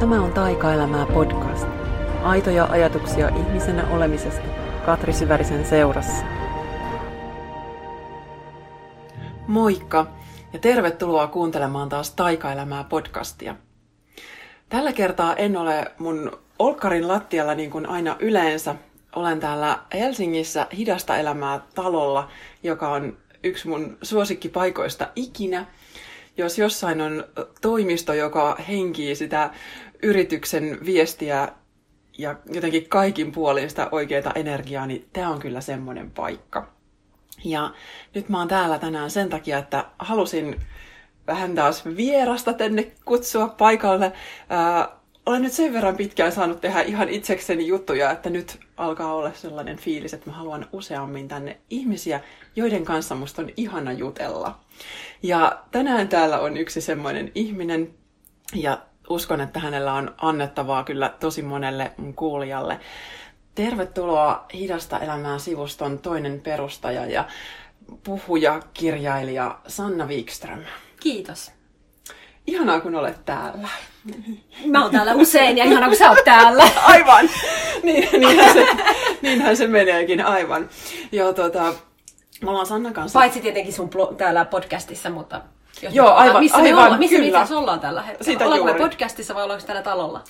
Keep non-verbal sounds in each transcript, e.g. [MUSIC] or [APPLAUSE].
Tämä on Taikaelämää podcast. Aitoja ajatuksia ihmisenä olemisesta Katri Syvärisen seurassa. Moikka ja tervetuloa kuuntelemaan taas Taikaelämää podcastia. Tällä kertaa en ole mun Olkkarin lattialla niin kuin aina yleensä. Olen täällä Helsingissä Hidasta elämää talolla, joka on yksi mun suosikkipaikoista ikinä. Jos jossain on toimisto, joka henkii sitä yrityksen viestiä ja jotenkin kaikin puolin sitä oikeaa energiaa, niin tämä on kyllä semmoinen paikka. Ja nyt mä oon täällä tänään sen takia, että halusin vähän taas vierasta tänne kutsua paikalle. Ää, olen nyt sen verran pitkään saanut tehdä ihan itsekseni juttuja, että nyt alkaa olla sellainen fiilis, että mä haluan useammin tänne ihmisiä, joiden kanssa musta on ihana jutella. Ja tänään täällä on yksi semmoinen ihminen, ja uskon, että hänellä on annettavaa kyllä tosi monelle mun kuulijalle. Tervetuloa Hidasta elämää sivuston toinen perustaja ja puhuja, kirjailija Sanna Wikström. Kiitos. Ihanaa, kun olet täällä. Mä oon täällä usein ja ihanaa, kun sä oot täällä. [LAUGHS] Aivan! Niin, niinhän, se, niinhän se meneekin, aivan. Joo, tota, me ollaan Sannan kanssa... Paitsi tietenkin sun täällä podcastissa, mutta Joo, aivan, missä aivan, me ollaan, missä kyllä. me ollaan tällä hetkellä? Sitä Ollaanko me juuri. podcastissa vai ollaanko täällä talolla?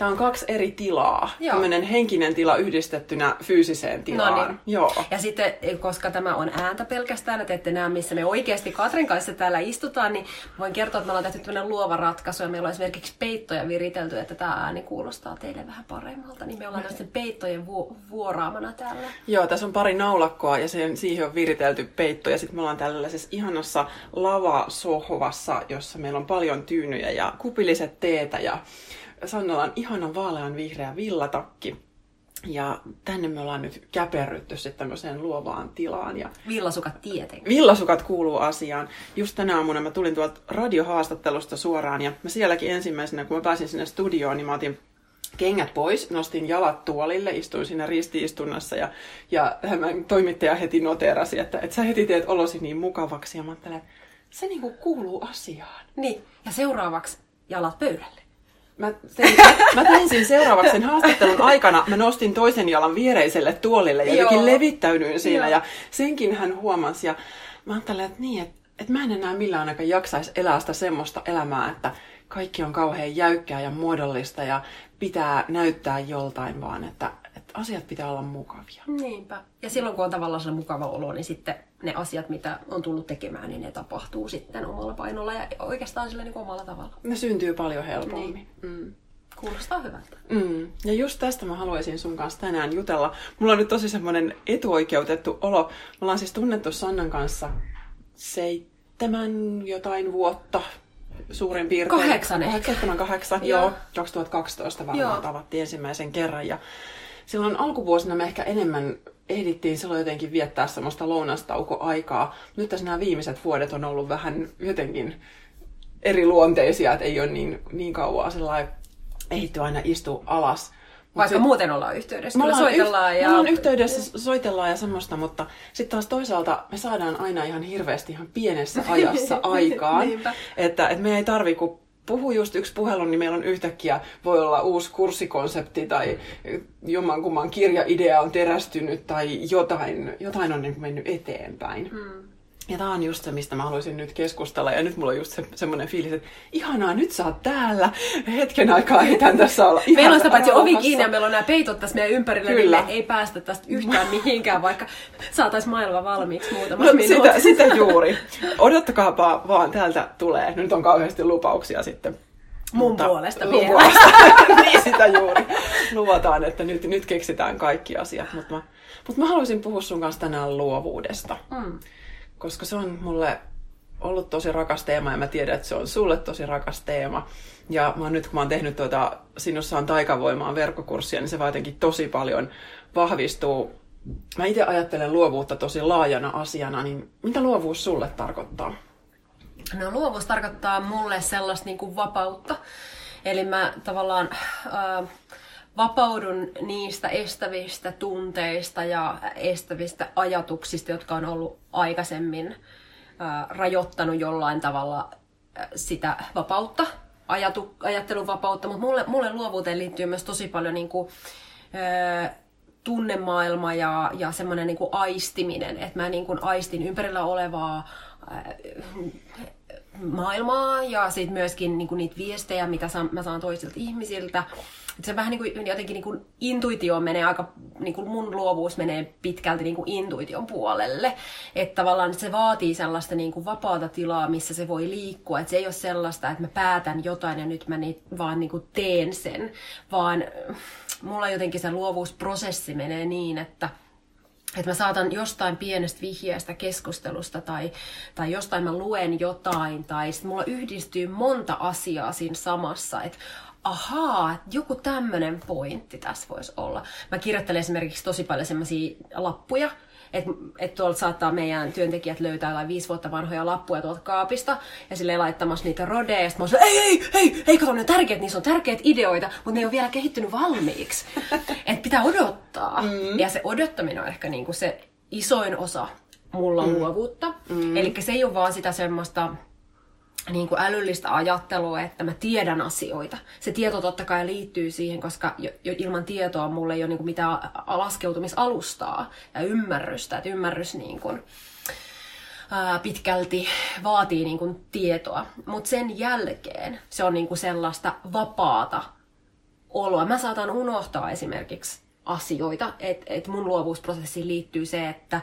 Tämä on kaksi eri tilaa. Joo. Tämmöinen henkinen tila yhdistettynä fyysiseen tilaan. No niin. Joo. Ja sitten, koska tämä on ääntä pelkästään, että ette näe, missä me oikeasti Katrin kanssa täällä istutaan, niin voin kertoa, että me ollaan tehty tämmöinen luova ratkaisu, ja meillä on esimerkiksi peittoja viritelty, että tämä ääni kuulostaa teille vähän paremmalta, niin me ollaan tämmöisten peittojen vu- vuoraamana täällä. Joo, tässä on pari naulakkoa ja sen, siihen on viritelty peitto. Ja sitten me ollaan tällaisessa ihanassa lavasohvassa, jossa meillä on paljon tyynyjä ja kupilliset teetä. Ja Sannalla on ihanan vaalean vihreä villatakki. Ja tänne me ollaan nyt käperrytty sitten tämmöiseen luovaan tilaan. Ja Villasukat tietenkin. Villasukat kuuluu asiaan. Just tänä aamuna mä tulin tuolta radiohaastattelusta suoraan ja mä sielläkin ensimmäisenä, kun mä pääsin sinne studioon, niin mä otin kengät pois, nostin jalat tuolille, istuin siinä ristiistunnassa ja, ja tämä toimittaja heti noterasi, että, että sä heti teet olosi niin mukavaksi ja mä ajattelen, että se niinku kuuluu asiaan. Niin, ja seuraavaksi jalat pöydälle. Mä tein, mä tein siinä seuraavaksi sen haastattelun aikana, mä nostin toisen jalan viereiselle tuolille ja jotenkin levittäydyin siinä Joo. ja senkin hän huomasi ja mä ajattelin, että niin, että, että mä en enää millään aikaa jaksaisi elää sitä semmoista elämää, että kaikki on kauhean jäykkää ja muodollista ja pitää näyttää joltain vaan, että, että asiat pitää olla mukavia. Niinpä. Ja silloin kun on tavallaan sellainen mukava olo, niin sitten ne asiat, mitä on tullut tekemään, niin ne tapahtuu sitten omalla painolla ja oikeastaan sillä niin omalla tavalla. Ne syntyy paljon helpommin. Niin. Mm. Kuulostaa hyvältä. Mm. Ja just tästä mä haluaisin sun kanssa tänään jutella. Mulla on nyt tosi semmoinen etuoikeutettu olo. Me ollaan siis tunnettu Sannan kanssa seitsemän jotain vuotta suurin piirtein. Kahdeksan ehkä. Seitsemän, kahdeksan, Joo. joo. 2012 varmaan Joo. tavattiin ensimmäisen kerran. Ja silloin alkuvuosina me ehkä enemmän ehdittiin silloin jotenkin viettää semmoista lounastaukoaikaa. Nyt tässä nämä viimeiset vuodet on ollut vähän jotenkin eri luonteisia, että ei ole niin, niin kauan sellainen ehditty aina istua alas. Mut Vaikka sit- muuten ollaan yhteydessä. me ollaan, soitellaan yh- ja... me ollaan yhteydessä, soitellaan ja semmoista, mutta sitten taas toisaalta me saadaan aina ihan hirveästi ihan pienessä [LAUGHS] ajassa aikaan. Että, että me ei tarvi, kun puhuu just yksi puhelu, niin meillä on yhtäkkiä, voi olla uusi kurssikonsepti tai jommankumman kirjaidea on terästynyt tai jotain, jotain on niin kuin mennyt eteenpäin. Hmm. Ja tämä on just se, mistä mä haluaisin nyt keskustella. Ja nyt mulla on just se, semmoinen fiilis, että ihanaa, nyt sä oot täällä. Hetken aikaa ehditään tässä olla ihan Meillä on sitä paitsi ovi kiinni ja meillä on nämä peitot tässä meidän ympärillä, Kyllä. niin ei päästä tästä yhtään mihinkään, vaikka saataisiin maailma valmiiksi muutama No, minuutti. sitä, sitä juuri. Odottakaapa vaan, täältä tulee. Nyt on kauheasti lupauksia sitten. Mun puolesta mun vielä. puolesta. [LAUGHS] niin sitä juuri. Luvataan, että nyt, nyt keksitään kaikki asiat. Mutta mä, mut mä haluaisin puhua sun kanssa tänään luovuudesta. Mm. Koska se on mulle ollut tosi rakas teema ja mä tiedän, että se on sulle tosi rakas teema. Ja mä oon nyt kun mä oon tehnyt tuota Sinussa on taikavoimaan verkkokurssia, niin se vaan jotenkin tosi paljon vahvistuu. Mä itse ajattelen luovuutta tosi laajana asiana, niin mitä luovuus sulle tarkoittaa? No luovuus tarkoittaa mulle sellaista niin kuin vapautta. Eli mä tavallaan äh, vapaudun niistä estävistä tunteista ja estävistä ajatuksista, jotka on ollut aikaisemmin rajoittanut jollain tavalla sitä vapautta ajatu, ajattelun vapautta, mutta mulle, mulle luovuuteen liittyy myös tosi paljon niin kuin, tunnemaailma ja, ja semmoinen niin aistiminen, että mä niin kuin aistin ympärillä olevaa maailmaa ja sitten myöskin niin kuin niitä viestejä, mitä saan, mä saan toisilta ihmisiltä. Et se vähän niin kuin, jotenkin niin kuin intuitio menee aika, niin kuin mun luovuus menee pitkälti niin kuin intuition puolelle. Että tavallaan se vaatii sellaista niin kuin vapaata tilaa, missä se voi liikkua. Että se ei ole sellaista, että mä päätän jotain ja nyt mä niit, vaan niin kuin teen sen, vaan mulla jotenkin se luovuusprosessi menee niin, että että mä saatan jostain pienestä vihjeestä keskustelusta tai, tai jostain mä luen jotain tai sitten mulla yhdistyy monta asiaa siinä samassa, että ahaa, joku tämmöinen pointti tässä voisi olla. Mä kirjoittelen esimerkiksi tosi paljon semmoisia lappuja, että et tuolta saattaa meidän työntekijät löytää jotain viisi vuotta vanhoja lappuja tuolta kaapista ja sille laittamassa niitä rodeja. Ja mä oon ei, ei, ei, ei, kato, ne on tärkeät, niissä on tärkeitä ideoita, mutta ne ei ole vielä kehittynyt valmiiksi. [LAUGHS] että pitää odottaa. Mm. Ja se odottaminen on ehkä niinku se isoin osa mulla mm. luovuutta. Mm. Eli se ei ole vaan sitä semmoista niin kuin älyllistä ajattelua, että mä tiedän asioita. Se tieto totta kai liittyy siihen, koska jo, jo ilman tietoa mulle ei ole niin kuin mitään laskeutumisalustaa ja ymmärrystä. Että ymmärrys niin kuin, ää, pitkälti vaatii niin kuin tietoa. Mutta sen jälkeen se on niin kuin sellaista vapaata oloa. Mä saatan unohtaa esimerkiksi asioita, että et mun luovuusprosessiin liittyy se, että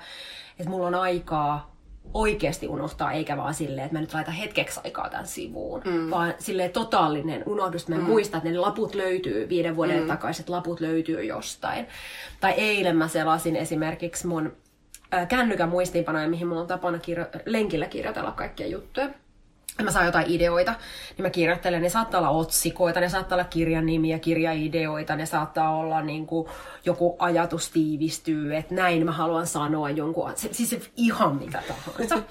et mulla on aikaa oikeasti unohtaa, eikä vaan silleen, että mä nyt laitan hetkeksi aikaa tämän sivuun, mm. vaan silleen totaalinen unohdus, että mä mm. muistan, että ne laput löytyy, viiden vuoden mm. takaiset laput löytyy jostain. Tai eilen mä selasin esimerkiksi mun kännykän muistiinpanoja, mihin mulla on tapana kirjo- lenkillä kirjoitella kaikkia juttuja mä saan jotain ideoita, niin mä kirjoittelen. Ne saattaa olla otsikoita, ne saattaa olla kirjan nimiä, kirjaideoita, ne saattaa olla niin kuin, joku ajatus tiivistyy, että näin mä haluan sanoa jonkun, se, siis ihan mitä tahansa. [LAUGHS]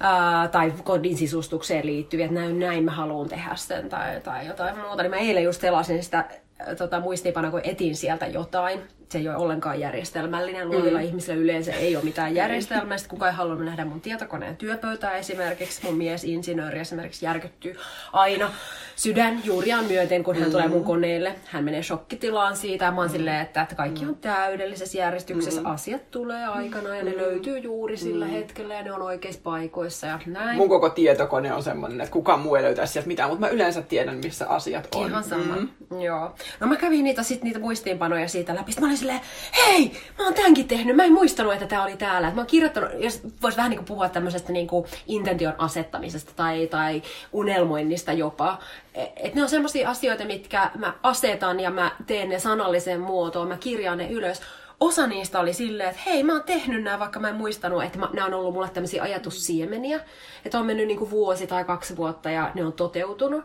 Ää, tai kodin sisustukseen liittyviä, että näin, näin mä haluan tehdä sen tai, tai jotain muuta. Niin mä eilen just selasin sitä tota, muistiinpanoa, kun etin sieltä jotain se ei ole ollenkaan järjestelmällinen. Luovilla mm. ihmisillä yleensä ei ole mitään järjestelmää. Sitten kukaan ei halunnut nähdä mun tietokoneen työpöytää esimerkiksi. Mun mies insinööri esimerkiksi järkyttyy aina sydän juuriaan myöten, kun hän mm. tulee mun koneelle. Hän menee shokkitilaan siitä ja mä oon mm. silleen, että, että kaikki on täydellisessä järjestyksessä. Mm. Asiat tulee aikana ja ne mm. löytyy juuri sillä mm. hetkellä ja ne on oikeissa paikoissa ja näin. Mun koko tietokone on semmoinen, että kukaan muu ei löytäisi sieltä mitään, mutta mä yleensä tiedän, missä asiat on. Ihan sama. Mm. Joo. No mä kävin niitä, sit, niitä muistiinpanoja siitä läpi. Sitten mä olin silleen, hei, mä oon tämänkin tehnyt, mä en muistanut, että tää oli täällä. Et mä oon kirjoittanut, jos vois vähän niin kuin puhua tämmöisestä niin kuin intention asettamisesta tai, tai unelmoinnista jopa. Et ne on semmoisia asioita, mitkä mä asetan ja mä teen ne sanalliseen muotoon, mä kirjaan ne ylös osa niistä oli silleen, että hei, mä oon tehnyt nämä, vaikka mä en muistanut, että mä, nämä on ollut mulle tämmöisiä ajatussiemeniä. Että on mennyt niin kuin vuosi tai kaksi vuotta ja ne on toteutunut.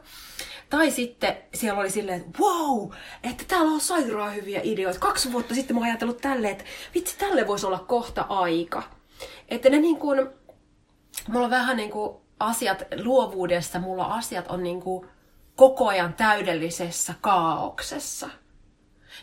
Tai sitten siellä oli silleen, että wow, että täällä on sairaan hyviä ideoita. Kaksi vuotta sitten mä oon ajatellut tälle, että vitsi, tälle voisi olla kohta aika. Että ne niin kuin, mulla on vähän niin kuin asiat luovuudessa, mulla asiat on niin kuin koko ajan täydellisessä kaauksessa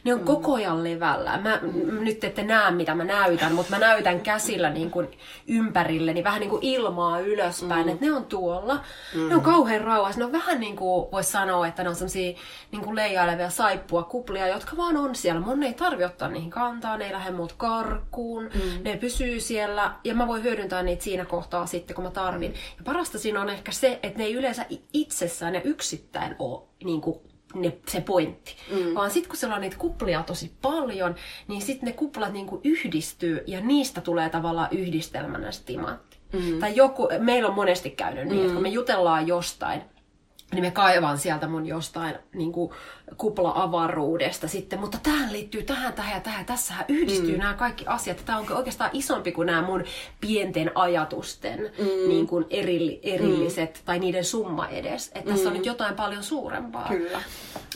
ne on mm. koko ajan levällä. Mä, mm. Nyt ette näe, mitä mä näytän, mutta mä näytän käsillä niin kuin ympärilleni vähän niin kuin ilmaa ylöspäin, mm. että ne on tuolla. Mm. Ne on kauhean rauhassa. Ne on vähän niin kuin, voisi sanoa, että ne on sellaisia niin kuin leijailevia saippua kuplia, jotka vaan on siellä. Mun ei tarvi ottaa niihin kantaa, ne ei lähde muut karkuun, mm. ne pysyy siellä ja mä voin hyödyntää niitä siinä kohtaa sitten, kun mä tarvin. Ja parasta siinä on ehkä se, että ne ei yleensä itsessään ja yksittäin ole niin kuin ne, se pointti. Mm. Vaan sitten kun siellä on niitä kuplia tosi paljon, niin sitten ne kuplat niinku yhdistyy ja niistä tulee tavallaan yhdistelmänä timantti. Mm. Tai joku, meillä on monesti käynyt niin, mm. että kun me jutellaan jostain, niin me kaivan sieltä mun jostain niin kuin kupla-avaruudesta sitten, mutta tähän liittyy tähän, tähän ja tähän. Tässähän yhdistyy mm. nämä kaikki asiat. Tämä on oikeastaan isompi kuin nämä mun pienten ajatusten mm. niin kuin eri, erilliset, mm. tai niiden summa edes. Että mm. tässä on mm. nyt jotain paljon suurempaa. Kyllä.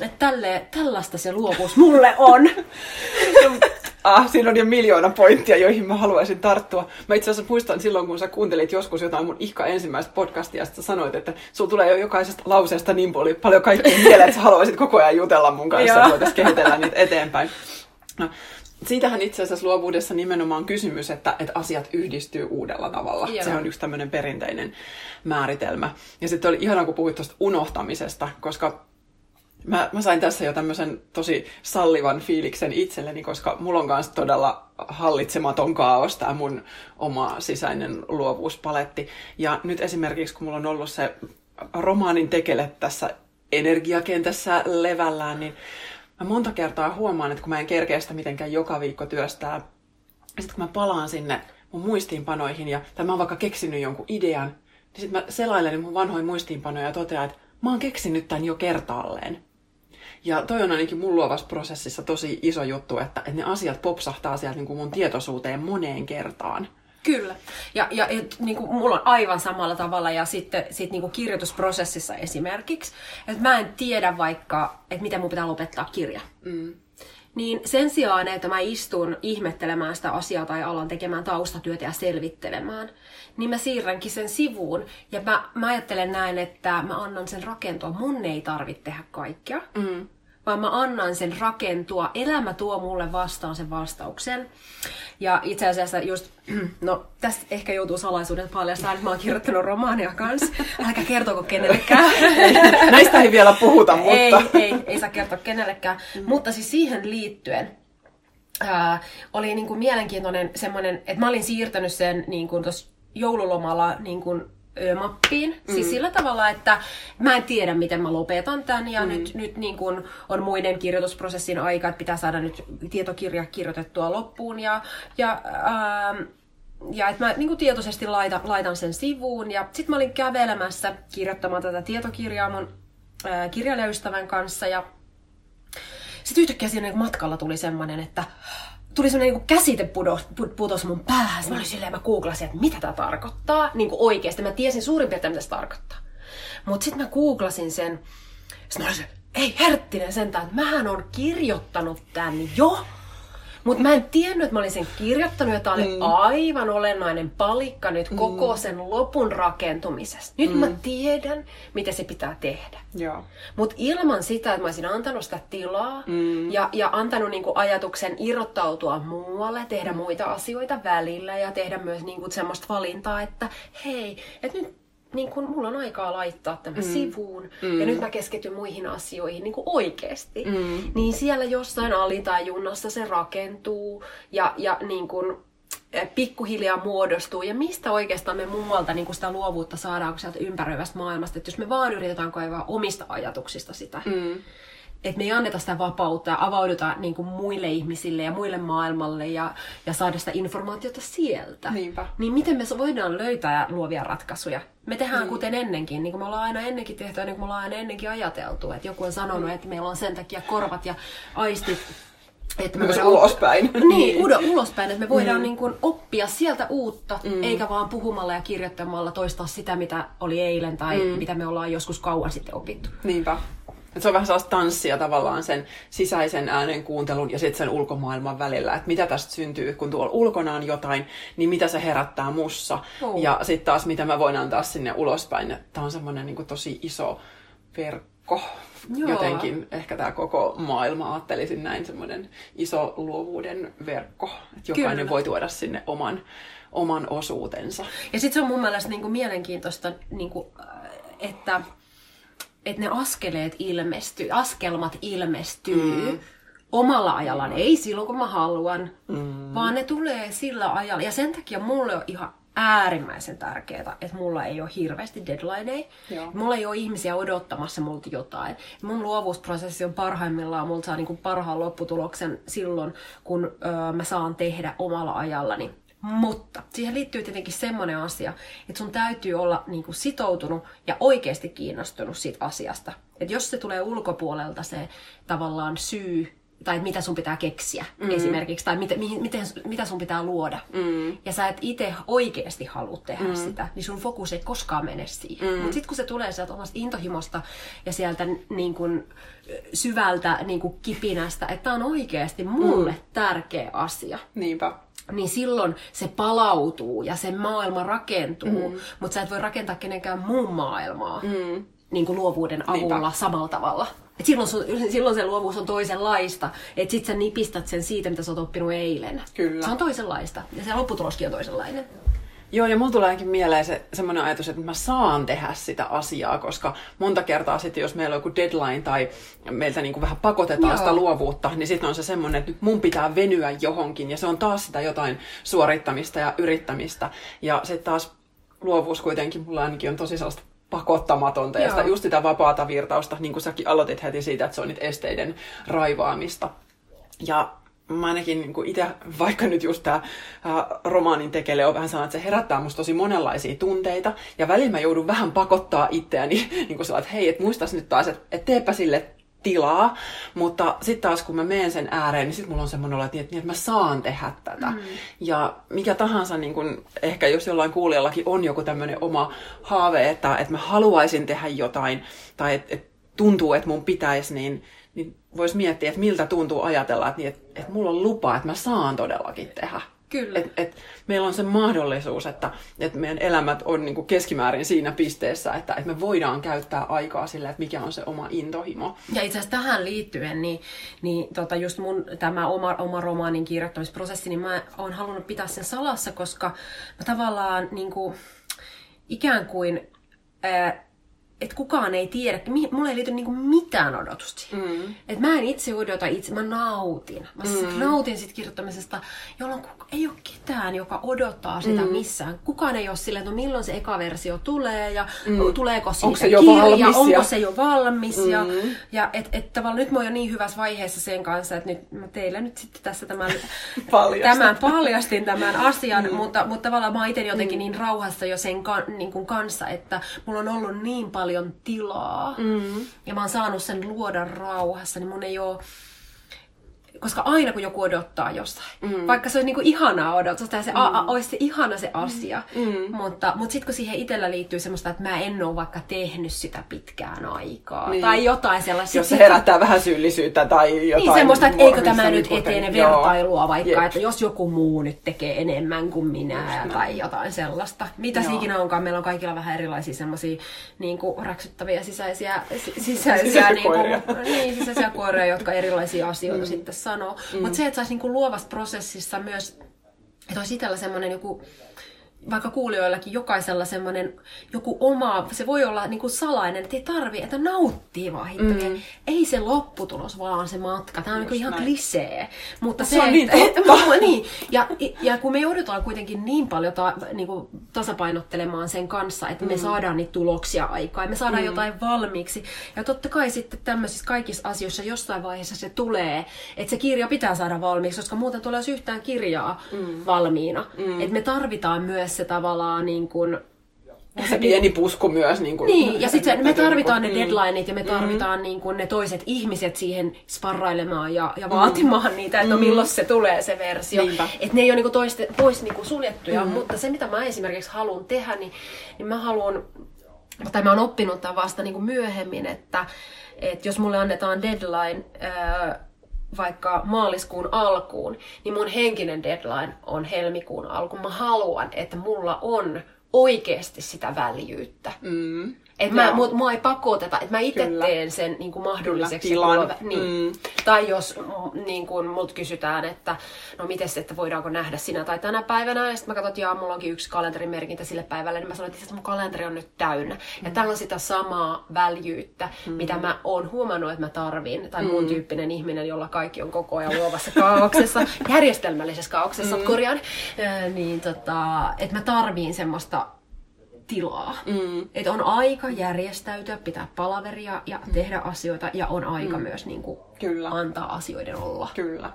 Että tälle, tällaista se luovuus mulle on. [LAUGHS] ah, siinä on jo miljoona pointtia, joihin mä haluaisin tarttua. Mä itse asiassa muistan silloin, kun sä kuuntelit joskus jotain mun ihka ensimmäistä podcastia, ja sä sanoit, että sulla tulee jo jokaisesta lauseesta niin paljon kaikkea mieleen, että sä haluaisit koko ajan jutella mun kanssa, että voitaisiin kehitellä niitä eteenpäin. No, siitähän itse asiassa luovuudessa nimenomaan kysymys, että, että asiat yhdistyy uudella tavalla. Joo. Se on yksi tämmöinen perinteinen määritelmä. Ja sitten oli ihana, kun puhuit tuosta unohtamisesta, koska mä, mä sain tässä jo tämmöisen tosi sallivan fiiliksen itselleni, koska mulla on kanssa todella hallitsematon kaos tämä mun oma sisäinen luovuuspaletti. Ja nyt esimerkiksi, kun mulla on ollut se romaanin tekele tässä energiakentässä levällään, niin mä monta kertaa huomaan, että kun mä en kerkeä sitä mitenkään joka viikko työstää, ja sitten kun mä palaan sinne mun muistiinpanoihin, ja, tai mä oon vaikka keksinyt jonkun idean, niin sitten mä selailen mun vanhoja muistiinpanoja ja totean, että mä oon keksinyt tämän jo kertaalleen. Ja toi on ainakin mun luovassa prosessissa tosi iso juttu, että, että ne asiat popsahtaa sieltä niin kuin mun tietoisuuteen moneen kertaan. Kyllä. Ja, ja et, niin kuin, mulla on aivan samalla tavalla ja sitten sit, niin kuin kirjoitusprosessissa esimerkiksi, että mä en tiedä vaikka, että miten mun pitää lopettaa kirja. Mm. Niin sen sijaan, että mä istun ihmettelemään sitä asiaa tai alan tekemään taustatyötä ja selvittelemään, niin mä siirränkin sen sivuun. Ja mä, mä ajattelen näin, että mä annan sen rakentua. Mun ei tarvitse tehdä kaikkea. Mm vaan mä annan sen rakentua. Elämä tuo mulle vastaan sen vastauksen. Ja itse asiassa just, [CLEARS THROAT] no tästä ehkä joutuu salaisuuden paljastaa, että mä oon kirjoittanut romaania kanssa. Älkää kertoko kenellekään. [LAUGHS] Näistä ei vielä puhuta, mutta... Ei, ei, ei saa kertoa kenellekään. Mm. Mutta siis siihen liittyen, ää, oli niin kuin mielenkiintoinen semmoinen, että mä olin siirtänyt sen niin kuin joululomalla niin kuin mappiin. Mm. Siis sillä tavalla, että mä en tiedä, miten mä lopetan tämän. Ja mm. nyt, nyt niin kun on muiden kirjoitusprosessin aika, että pitää saada nyt tietokirja kirjoitettua loppuun. Ja, ja, ähm, ja että mä niin kuin tietoisesti laitan, laitan sen sivuun. Ja sitten mä olin kävelemässä kirjoittamaan tätä tietokirjaa mun äh, kirjailijaystävän kanssa. Ja sitten yhtäkkiä siinä matkalla tuli semmoinen, että tuli semmoinen niin käsite putos, putos mun päähän. Mä olin silleen, mä googlasin, että mitä tämä tarkoittaa. Niin kuin oikeasti. Mä tiesin suurin piirtein, mitä se tarkoittaa. Mutta sitten mä googlasin sen. Sitten mä olin ei herttinen sentään, että mähän on kirjoittanut tän jo. Mutta mä en tiennyt, että mä olin sen kirjoittanut, ja tämä oli mm. aivan olennainen palikka nyt mm. koko sen lopun rakentumisesta. Nyt mm. mä tiedän, mitä se pitää tehdä. Mutta ilman sitä, että mä olisin antanut sitä tilaa mm. ja, ja antanut niinku ajatuksen irrottautua muualle, tehdä mm. muita asioita välillä ja tehdä myös niinku semmoista valintaa, että hei, että nyt niin kun mulla on aikaa laittaa tämä mm. sivuun mm. ja nyt mä keskityn muihin asioihin niin kuin oikeasti. Mm. Niin siellä jossain alitajunnassa se rakentuu ja, ja niin kun, pikkuhiljaa muodostuu. Ja mistä oikeastaan me muualta niin sitä luovuutta saadaan sieltä ympäröivästä maailmasta. Että jos me vaan yritetään kaivaa omista ajatuksista sitä, mm että me ei anneta sitä vapautta ja avauduta niin kuin muille ihmisille ja muille maailmalle ja, ja saada sitä informaatiota sieltä. Niinpä. Niin miten me voidaan löytää luovia ratkaisuja? Me tehdään niin. kuten ennenkin, niin kuin me ollaan aina ennenkin tehty ja niin kuin me ollaan aina ennenkin ajateltu. Että joku on sanonut, mm. että meillä on sen takia korvat ja aistit että me Myös ulospäin. [LAUGHS] Niin, udo, ulospäin, että me voidaan mm. niin kuin oppia sieltä uutta, mm. eikä vaan puhumalla ja kirjoittamalla toistaa sitä, mitä oli eilen tai mm. mitä me ollaan joskus kauan sitten opittu. Niinpä. Et se on vähän sellaista tanssia tavallaan sen sisäisen äänen kuuntelun ja sitten sen ulkomaailman välillä. Että mitä tästä syntyy, kun tuolla ulkona on jotain, niin mitä se herättää mussa. Oh. Ja sitten taas mitä mä voin antaa sinne ulospäin. Tämä on semmoinen niin tosi iso verkko. Joo. Jotenkin ehkä tämä koko maailma ajattelisin näin semmoinen iso luovuuden verkko. Että jokainen Kyllä. voi tuoda sinne oman, oman osuutensa. Ja sitten se on mun mielestä niin kuin mielenkiintoista, niin kuin, että että ne askeleet ilmestyy, askelmat ilmestyy mm. omalla ajallaan. Ei silloin, kun mä haluan, mm. vaan ne tulee sillä ajalla. Ja sen takia mulle on ihan äärimmäisen tärkeää, että mulla ei ole hirveästi deadlineja. Mulla ei ole ihmisiä odottamassa multa jotain. Mun luovuusprosessi on parhaimmillaan, multa saa niinku parhaan lopputuloksen silloin, kun öö, mä saan tehdä omalla ajallani. Mutta siihen liittyy tietenkin semmoinen asia, että sun täytyy olla niin kuin sitoutunut ja oikeasti kiinnostunut siitä asiasta. Että jos se tulee ulkopuolelta se tavallaan syy, tai mitä sun pitää keksiä mm. esimerkiksi, tai miten, miten, mitä sun pitää luoda, mm. ja sä et itse oikeasti halua tehdä mm. sitä, niin sun fokus ei koskaan mene siihen. Mm. Mutta sitten kun se tulee sieltä omasta intohimosta ja sieltä niin kun, syvältä niin kun kipinästä, että tämä on oikeasti mulle mm. tärkeä asia. Niinpä niin silloin se palautuu ja se maailma rakentuu, mm. mutta sä et voi rakentaa kenenkään muun maailmaa mm. niin kuin luovuuden avulla Niinpä. samalla tavalla. Et silloin, sun, silloin se luovuus on toisenlaista. Että sit sä nipistät sen siitä, mitä sä oot oppinut eilen. Kyllä. Se on toisenlaista. Ja se lopputuloskin on toisenlainen. Joo, ja mulla tuleekin mieleen se semmoinen ajatus, että mä saan tehdä sitä asiaa, koska monta kertaa sitten, jos meillä on joku deadline tai meiltä niin kuin vähän pakotetaan Joo. sitä luovuutta, niin sitten on se semmoinen, että nyt mun pitää venyä johonkin, ja se on taas sitä jotain suorittamista ja yrittämistä. Ja sitten taas luovuus kuitenkin, mulla ainakin on tosi sellaista pakottamatonta ja Joo. sitä, just sitä vapaata virtausta, niin kuin säkin aloitit heti siitä, että se on niitä esteiden raivaamista. Ja mä ainakin niin itse, vaikka nyt just tämä romaanin tekele on vähän sellainen, että se herättää musta tosi monenlaisia tunteita, ja välillä mä joudun vähän pakottaa itseäni, [LAUGHS] niin kuin sellainen, että hei, et muistas nyt taas, että et teepä sille tilaa, mutta sitten taas kun mä menen sen ääreen, niin sitten mulla on semmoinen olo, että, niin, että, niin, että mä saan tehdä tätä. Mm. Ja mikä tahansa, niin kun, ehkä jos jollain kuulijallakin on joku tämmöinen oma haave, että, että mä haluaisin tehdä jotain, tai että, että tuntuu, että mun pitäisi, niin, niin voisi miettiä, että miltä tuntuu ajatella, että, niin, että, että mulla on lupa, että mä saan todellakin tehdä. Kyllä. Et, et meillä on se mahdollisuus, että, että meidän elämät on niin kuin keskimäärin siinä pisteessä, että, että me voidaan käyttää aikaa sillä, että mikä on se oma intohimo. Ja itse asiassa tähän liittyen, niin, niin tota just mun tämä oma, oma romaanin kirjoittamisprosessi, niin mä oon halunnut pitää sen salassa, koska mä tavallaan niin kuin, ikään kuin, ää, että kukaan ei tiedä, että mulla ei liity niinku mitään odotusta siihen. Mm. Et mä en itse odota itse, mä nautin. Mä mm. nautin siitä kirjoittamisesta, jolloin ei ole ketään, joka odottaa sitä mm. missään. Kukaan ei ole silleen, että no milloin se eka versio tulee ja mm. tuleeko siitä Onko se jo kirja, valmis onko se jo valmis. Mm. Ja, ja et, et tavallaan nyt mä oon jo niin hyvässä vaiheessa sen kanssa, että nyt mä teille nyt sitten tässä tämän, [LAUGHS] tämän paljastin tämän asian, mm. mutta, mutta tavallaan mä oon itse jotenkin mm. niin rauhassa jo sen kan, niin kuin kanssa, että mulla on ollut niin paljon tilaa mm. ja mä oon saanut sen luoda rauhassa, niin mun ei oo koska aina kun joku odottaa jostain, mm. vaikka se olisi niinku ihanaa odottaa, tai se mm. a, a, olisi se ihana se asia, mm. mutta, mutta sitten kun siihen itsellä liittyy semmoista, että mä en ole vaikka tehnyt sitä pitkään aikaa, Niin. tai jotain sellaista. Jos se herättää vähän syyllisyyttä tai jotain. niin semmoista, että eikö tämä nyt niin etene vertailua vaikka, Jep. että jos joku muu nyt tekee enemmän kuin minä tai jotain sellaista. Mitä Joo. ikinä onkaan, meillä on kaikilla vähän erilaisia semmoisia niin räksyttäviä sisäisiä, si- [LAUGHS] Sisäisiä sisäisiä, niin kuin, niin, sisäisiä koiria, jotka erilaisia asioita mm. sitten sanoo. Mm. Mutta se, että saisi niin kuin luovassa prosessissa myös, että olisi itsellä semmoinen joku vaikka kuulijoillakin jokaisella semmoinen joku oma, se voi olla niinku salainen, että ei tarvi, että nauttii vaan hittokin. Mm. Ei se lopputulos, vaan se matka. Tämä on niinku ihan näin. klisee. Mutta Se on niin totta. [LAUGHS] niin. Ja, ja kun me joudutaan kuitenkin niin paljon ta, niinku, tasapainottelemaan sen kanssa, että me saadaan niitä tuloksia aikaan, me saadaan mm. jotain valmiiksi. Ja totta kai sitten tämmöisissä kaikissa asioissa jossain vaiheessa se tulee, että se kirja pitää saada valmiiksi, koska muuten tulee yhtään kirjaa mm. valmiina. Mm. Että me tarvitaan myös se tavallaan niin kuin, Se pieni pusku myös. Niin, kuin, niin, ja sitten me tarvitaan ne Mm. deadlineit ja me tarvitaan niin kuin ne toiset ihmiset siihen sparrailemaan ja, ja vaatimaan niitä, että no milloin se tulee se versio. Niinpä. Että ne ei ole niin tois, pois niin kuin suljettuja, mutta se mitä mä esimerkiksi haluan tehdä, niin, niin mä haluan, tai mä oon oppinut tämän vasta niin kuin myöhemmin, että, että jos mulle annetaan deadline, vaikka maaliskuun alkuun, niin mun henkinen deadline on helmikuun alku. Mä haluan, että mulla on oikeasti sitä väljyyttä. Mm. Et mä, mut, mua ei pakoteta, että mä itse teen sen niin kuin mahdolliseksi. Kyllä, tilan. mulla- niin. Mm. Tai jos mm, niin kuin mut kysytään, että no mites, että voidaanko nähdä sinä tai tänä päivänä, ja sitten mä katson, että jaa, mulla onkin yksi kalenterimerkintä sille päivälle, niin mä sanoin, että mun kalenteri on nyt täynnä. Ja täällä on sitä samaa väljyyttä, mm. mitä mä oon huomannut, että mä tarvin, tai mun tyyppinen ihminen, jolla kaikki on koko ajan luovassa kaauksessa, [LAUGHS] järjestelmällisessä kaauksessa, mm. korjaan, Ää, niin tota, että mä tarviin semmoista tilaa. Mm. Että on aika järjestäytyä, pitää palaveria ja mm. tehdä asioita ja on aika mm. myös niin kuin, Kyllä. antaa asioiden olla. Kyllä.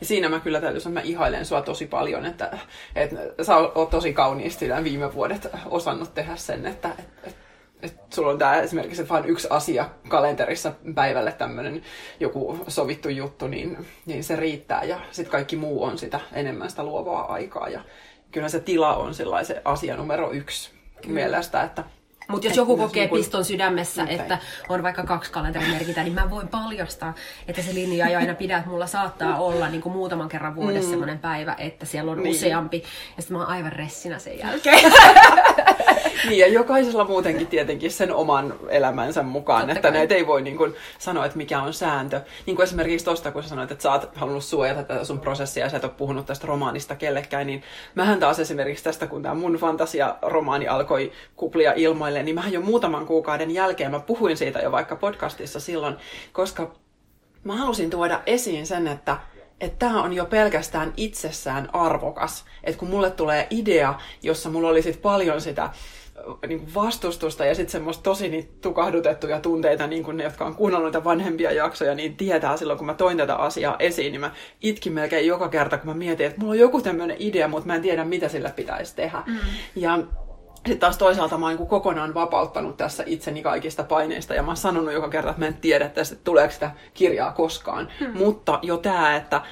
Ja siinä mä kyllä täytyy sanoa, että mä ihailen sua tosi paljon, että, että sä oot tosi kauniisti nämä viime vuodet osannut tehdä sen, että, että, että, että sulla on tämä esimerkiksi että vain yksi asia kalenterissa päivälle tämmöinen joku sovittu juttu, niin, niin se riittää ja sitten kaikki muu on sitä enemmän sitä luovaa aikaa ja kyllä se tila on sellainen se asia numero yksi mielestä, että Mutta jos Et joku kokee niin piston sydämessä, Niin, että on vaikka kaksi kalenterimerkitä, niin mä voin paljastaa, että se linja ei aina pidä. Että mulla saattaa olla niin kuin muutaman kerran vuodessa mm. sellainen päivä, että siellä on Niin. niin. useampi. Ja sitten mä oon aivan ressinä sen jälkeen. [LAUGHS] [LAUGHS] niin, ja jokaisella muutenkin tietenkin sen oman elämänsä mukaan, Totta että kai. näitä ei voi niin kuin, sanoa, että mikä on sääntö. Niin kuin esimerkiksi tuosta, kun sä sanoit, että sä oot halunnut suojata tätä sun prosessia ja sä et ole puhunut tästä romaanista kellekään, niin mähän taas esimerkiksi tästä, kun tämä mun fantasia-romaani alkoi kuplia ilmoille, niin mähän jo muutaman kuukauden jälkeen mä puhuin siitä jo vaikka podcastissa silloin, koska mä halusin tuoda esiin sen, että että tämä on jo pelkästään itsessään arvokas. Että kun mulle tulee idea, jossa mulla oli sit paljon sitä niin kuin vastustusta ja sitten semmoista tosi niitä tukahdutettuja tunteita, niin kuin ne, jotka on kuunnellut niitä vanhempia jaksoja, niin tietää silloin, kun mä toin tätä asiaa esiin, niin mä itkin melkein joka kerta, kun mä mietin, että mulla on joku tämmöinen idea, mutta mä en tiedä, mitä sillä pitäisi tehdä. Mm. Ja sitten taas toisaalta mä oon niin kokonaan vapauttanut tässä itseni kaikista paineista ja mä oon sanonut joka kerta, että mä en tiedä tästä, tuleeko sitä kirjaa koskaan. Hmm. Mutta jo tämä, että,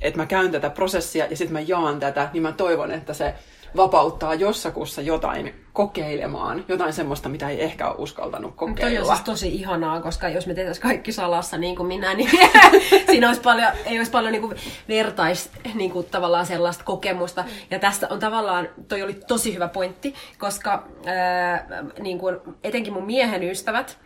että mä käyn tätä prosessia ja sitten mä jaan tätä, niin mä toivon, että se vapauttaa jossakussa jotain kokeilemaan, jotain semmoista, mitä ei ehkä ole uskaltanut kokeilla. Toi on siis tosi ihanaa, koska jos me tehtäisiin kaikki salassa niin kuin minä, niin [LAUGHS] siinä olisi paljon, ei olisi paljon niin kuin vertais niin kuin tavallaan sellaista kokemusta. Ja tästä on tavallaan, toi oli tosi hyvä pointti, koska ää, niin kuin, etenkin mun miehen ystävät,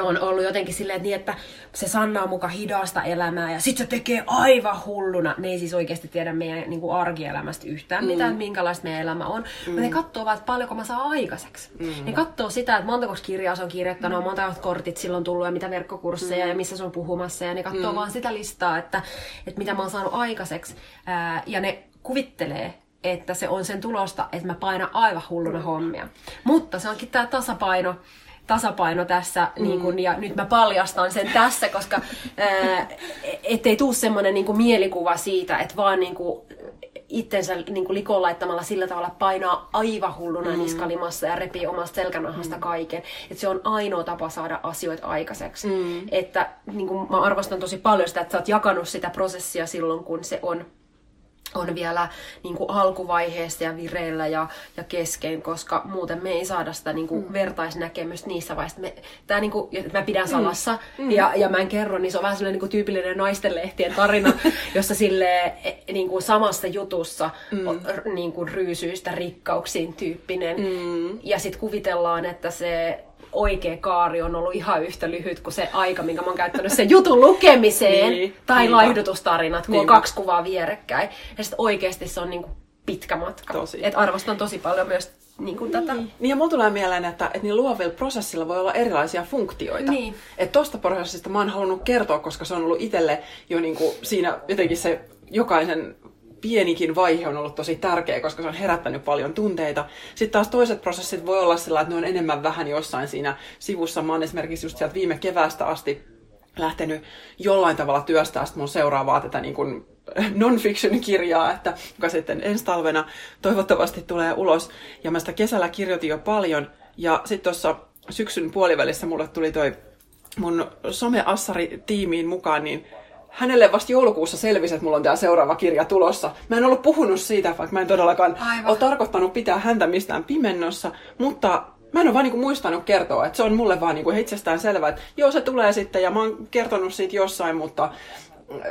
on ollut jotenkin silleen, että, niin, että se Sanna on muka hidasta elämää ja sit se tekee aivan hulluna. Ne ei siis oikeasti tiedä meidän niin kuin arkielämästä yhtään mm. mitään, minkälaista meidän elämä on. Mm. Mutta ne katsoo vaan, että paljonko mä saan aikaiseksi. Mm. Ne katsoo sitä, että montako kirjaa se on kirjoittanut, mm. monta kortit silloin tullut ja mitä verkkokursseja mm. ja missä se on puhumassa. Ja ne katsoo mm. vaan sitä listaa, että, että mitä mä oon saanut aikaiseksi. Ää, ja ne kuvittelee, että se on sen tulosta, että mä painan aivan hulluna hommia. Mutta se onkin tämä tasapaino, tasapaino tässä, mm. niin kun, ja nyt mä paljastan sen tässä, koska ää, ettei tuu semmoinen niin mielikuva siitä, että vaan niin kuin, itsensä niin kuin likoon laittamalla sillä tavalla painaa aivan hulluna mm. niskalimassa ja repii omasta selkänahasta mm. kaiken. Että se on ainoa tapa saada asioita aikaiseksi. Mm. Että niin kuin mä arvostan tosi paljon sitä, että sä oot jakanut sitä prosessia silloin, kun se on on vielä niin kuin alkuvaiheessa ja vireillä ja, ja kesken, koska muuten me ei saada sitä niin kuin mm. vertaisnäkemystä niissä vaiheissa. Me, tää, niin kuin, mä pidän mm. salassa mm. ja, ja mä en kerro, niin se on vähän sellainen niin kuin tyypillinen naistenlehtien tarina, [LAUGHS] jossa sille e, niin kuin samassa jutussa mm. on, niin kuin ryysyistä rikkauksiin tyyppinen. Mm. Ja sitten kuvitellaan, että se oikea kaari on ollut ihan yhtä lyhyt kuin se aika, minkä mä oon käyttänyt sen jutun lukemiseen. [LAUGHS] niin, tai niinpä. laihdutustarinat, kun niinpä. on kaksi kuvaa vierekkäin. Ja sitten oikeasti se on niin kuin pitkä matka. Tosi. Et arvostan tosi paljon myös niin kuin tätä. Niin, ja mulla tulee mieleen, että, että niin luovilla prosessilla voi olla erilaisia funktioita. Niin. Että tosta prosessista mä oon halunnut kertoa, koska se on ollut itselle jo niin kuin siinä jotenkin se jokaisen pienikin vaihe on ollut tosi tärkeä, koska se on herättänyt paljon tunteita. Sitten taas toiset prosessit voi olla sellainen, että ne on enemmän vähän jossain siinä sivussa. Mä oon esimerkiksi just sieltä viime keväästä asti lähtenyt jollain tavalla työstää mun seuraavaa tätä niin kuin non-fiction-kirjaa, että, joka sitten ensi talvena toivottavasti tulee ulos. Ja mä sitä kesällä kirjoitin jo paljon. Ja sitten tuossa syksyn puolivälissä mulle tuli toi mun someassari-tiimiin mukaan, niin hänelle vasta joulukuussa selvisi, että mulla on tämä seuraava kirja tulossa. Mä en ollut puhunut siitä, vaikka mä en todellakaan Aivan. ole tarkoittanut pitää häntä mistään pimennossa, mutta mä en ole vaan niinku muistanut kertoa, että se on mulle vaan niinku itsestään selvää, että joo se tulee sitten ja mä oon kertonut siitä jossain, mutta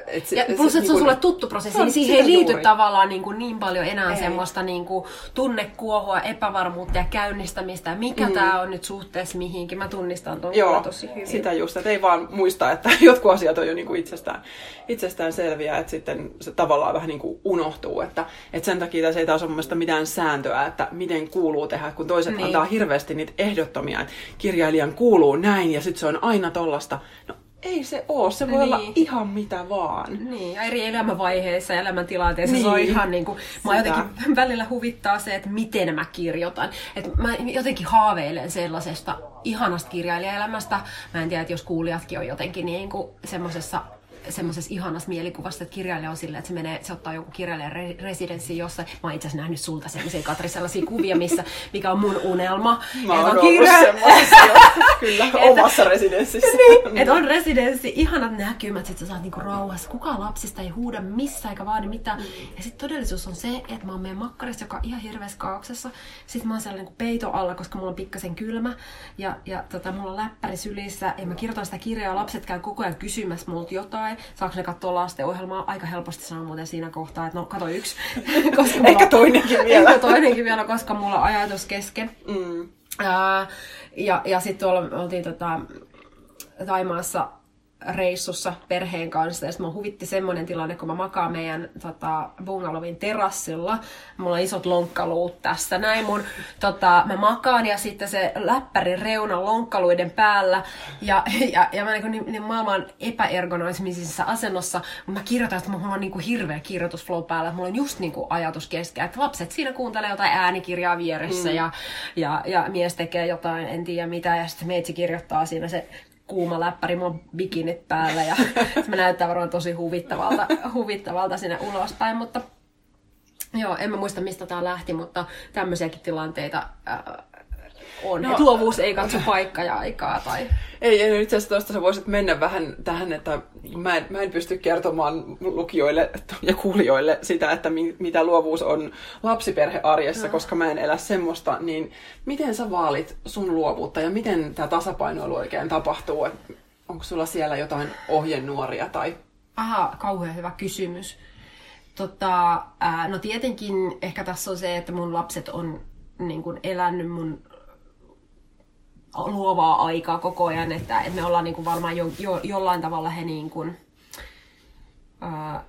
et se, ja plus, että se, se on sulle tuttu prosessi, niin siihen ei liity juuri. tavallaan niin, kuin niin paljon enää ei. semmoista niin kuin tunnekuohua, epävarmuutta ja käynnistämistä. Mikä mm. tämä on nyt suhteessa mihinkin? Mä tunnistan tuon Joo, tosi hyvin. sitä just, että ei vaan muista, että [LAUGHS] jotkut asiat on jo niin kuin itsestään, itsestään selviä, että sitten se tavallaan vähän niin kuin unohtuu. Että, että sen takia tässä ei taas ole mitään sääntöä, että miten kuuluu tehdä, kun toiset niin. antaa hirveästi niitä ehdottomia, että kirjailijan kuuluu näin ja sitten se on aina tollasta. No ei se oo, se voi niin. olla ihan mitä vaan. Niin, ja eri elämänvaiheissa ja elämäntilanteissa niin. se on niin. ihan niin kuin, mä jotenkin välillä huvittaa se, että miten mä kirjoitan. Että mä jotenkin haaveilen sellaisesta ihanasta kirjailijaelämästä. Mä en tiedä, että jos kuulijatkin on jotenkin niin kuin semmoisessa semmoisessa ihanassa mielikuvassa, että kirjailija on silleen, että se, menee, se ottaa joku kirjailijan re- residenssi jossain. Mä oon itse asiassa nähnyt sulta sellaisia, Katri, sellaisia kuvia, missä, mikä on mun unelma. Mä oon ollut kirja... kyllä, [LAUGHS] omassa residenssissä. niin, että on residenssi, ihanat näkymät, sit sä saat niinku rauhassa. Kukaan lapsista ei huuda missään eikä vaadi mitään. Mm. Ja sitten todellisuus on se, että mä oon meidän makkarissa, joka on ihan hirveässä kaauksessa. Sitten mä oon siellä niinku peito alla, koska mulla on pikkasen kylmä. Ja, ja tota, mulla on läppäri sylissä ja mä kirjoitan sitä kirjaa ja lapset käy koko ajan kysymässä multa jotain vai saako ne katsoa lastenohjelmaa. Aika helposti saa muuten siinä kohtaa, että no kato yksi. [LAUGHS] koska Ehkä toinenkin vielä. Ehkä toinenkin vielä, koska mulla on ajatus kesken. Mm. Ää, ja ja sitten tuolla oltiin tota, Taimaassa reissussa perheen kanssa. Ja sitten huvitti semmoinen tilanne, kun mä makaan meidän tota, bungalovin terassilla. Mulla on isot lonkkaluut tässä. Näin mun, tota, mä makaan ja sitten se läppärin reuna lonkkaluiden päällä. Ja, ja, ja mä niin, niin maailman epäergonoismisessa asennossa. Mä kirjoitan, että mulla on niin kuin hirveä kirjoitusflow päällä. Että mulla on just niin kuin ajatus kesken. Että lapset siinä kuuntelee jotain äänikirjaa vieressä mm. ja, ja, ja mies tekee jotain, en tiedä mitä. Ja sitten meitsi kirjoittaa siinä se kuuma läppäri, on bikinit päällä ja [LAUGHS] se näyttää varmaan tosi huvittavalta, huvittavalta sinne ulospäin, mutta joo, en mä muista mistä tää lähti, mutta tämmöisiäkin tilanteita ää, on. No, luovuus ei katso paikkaa ja aikaa. Tai... Ei, ei itse asiassa tuosta sä voisit mennä vähän tähän, että mä en, mä en pysty kertomaan lukijoille ja kuulijoille sitä, että mi, mitä luovuus on lapsiperhearjessa, no. koska mä en elä semmoista, niin miten sä vaalit sun luovuutta ja miten tämä tasapainoilu oikein tapahtuu? Onko sulla siellä jotain ohjenuoria tai... Aha, kauhean hyvä kysymys. Tota, ää, no tietenkin ehkä tässä on se, että mun lapset on niin kun elänyt mun luovaa aikaa koko ajan, että, että me ollaan niin kuin varmaan jo, jo, jollain tavalla he niin kuin, ää,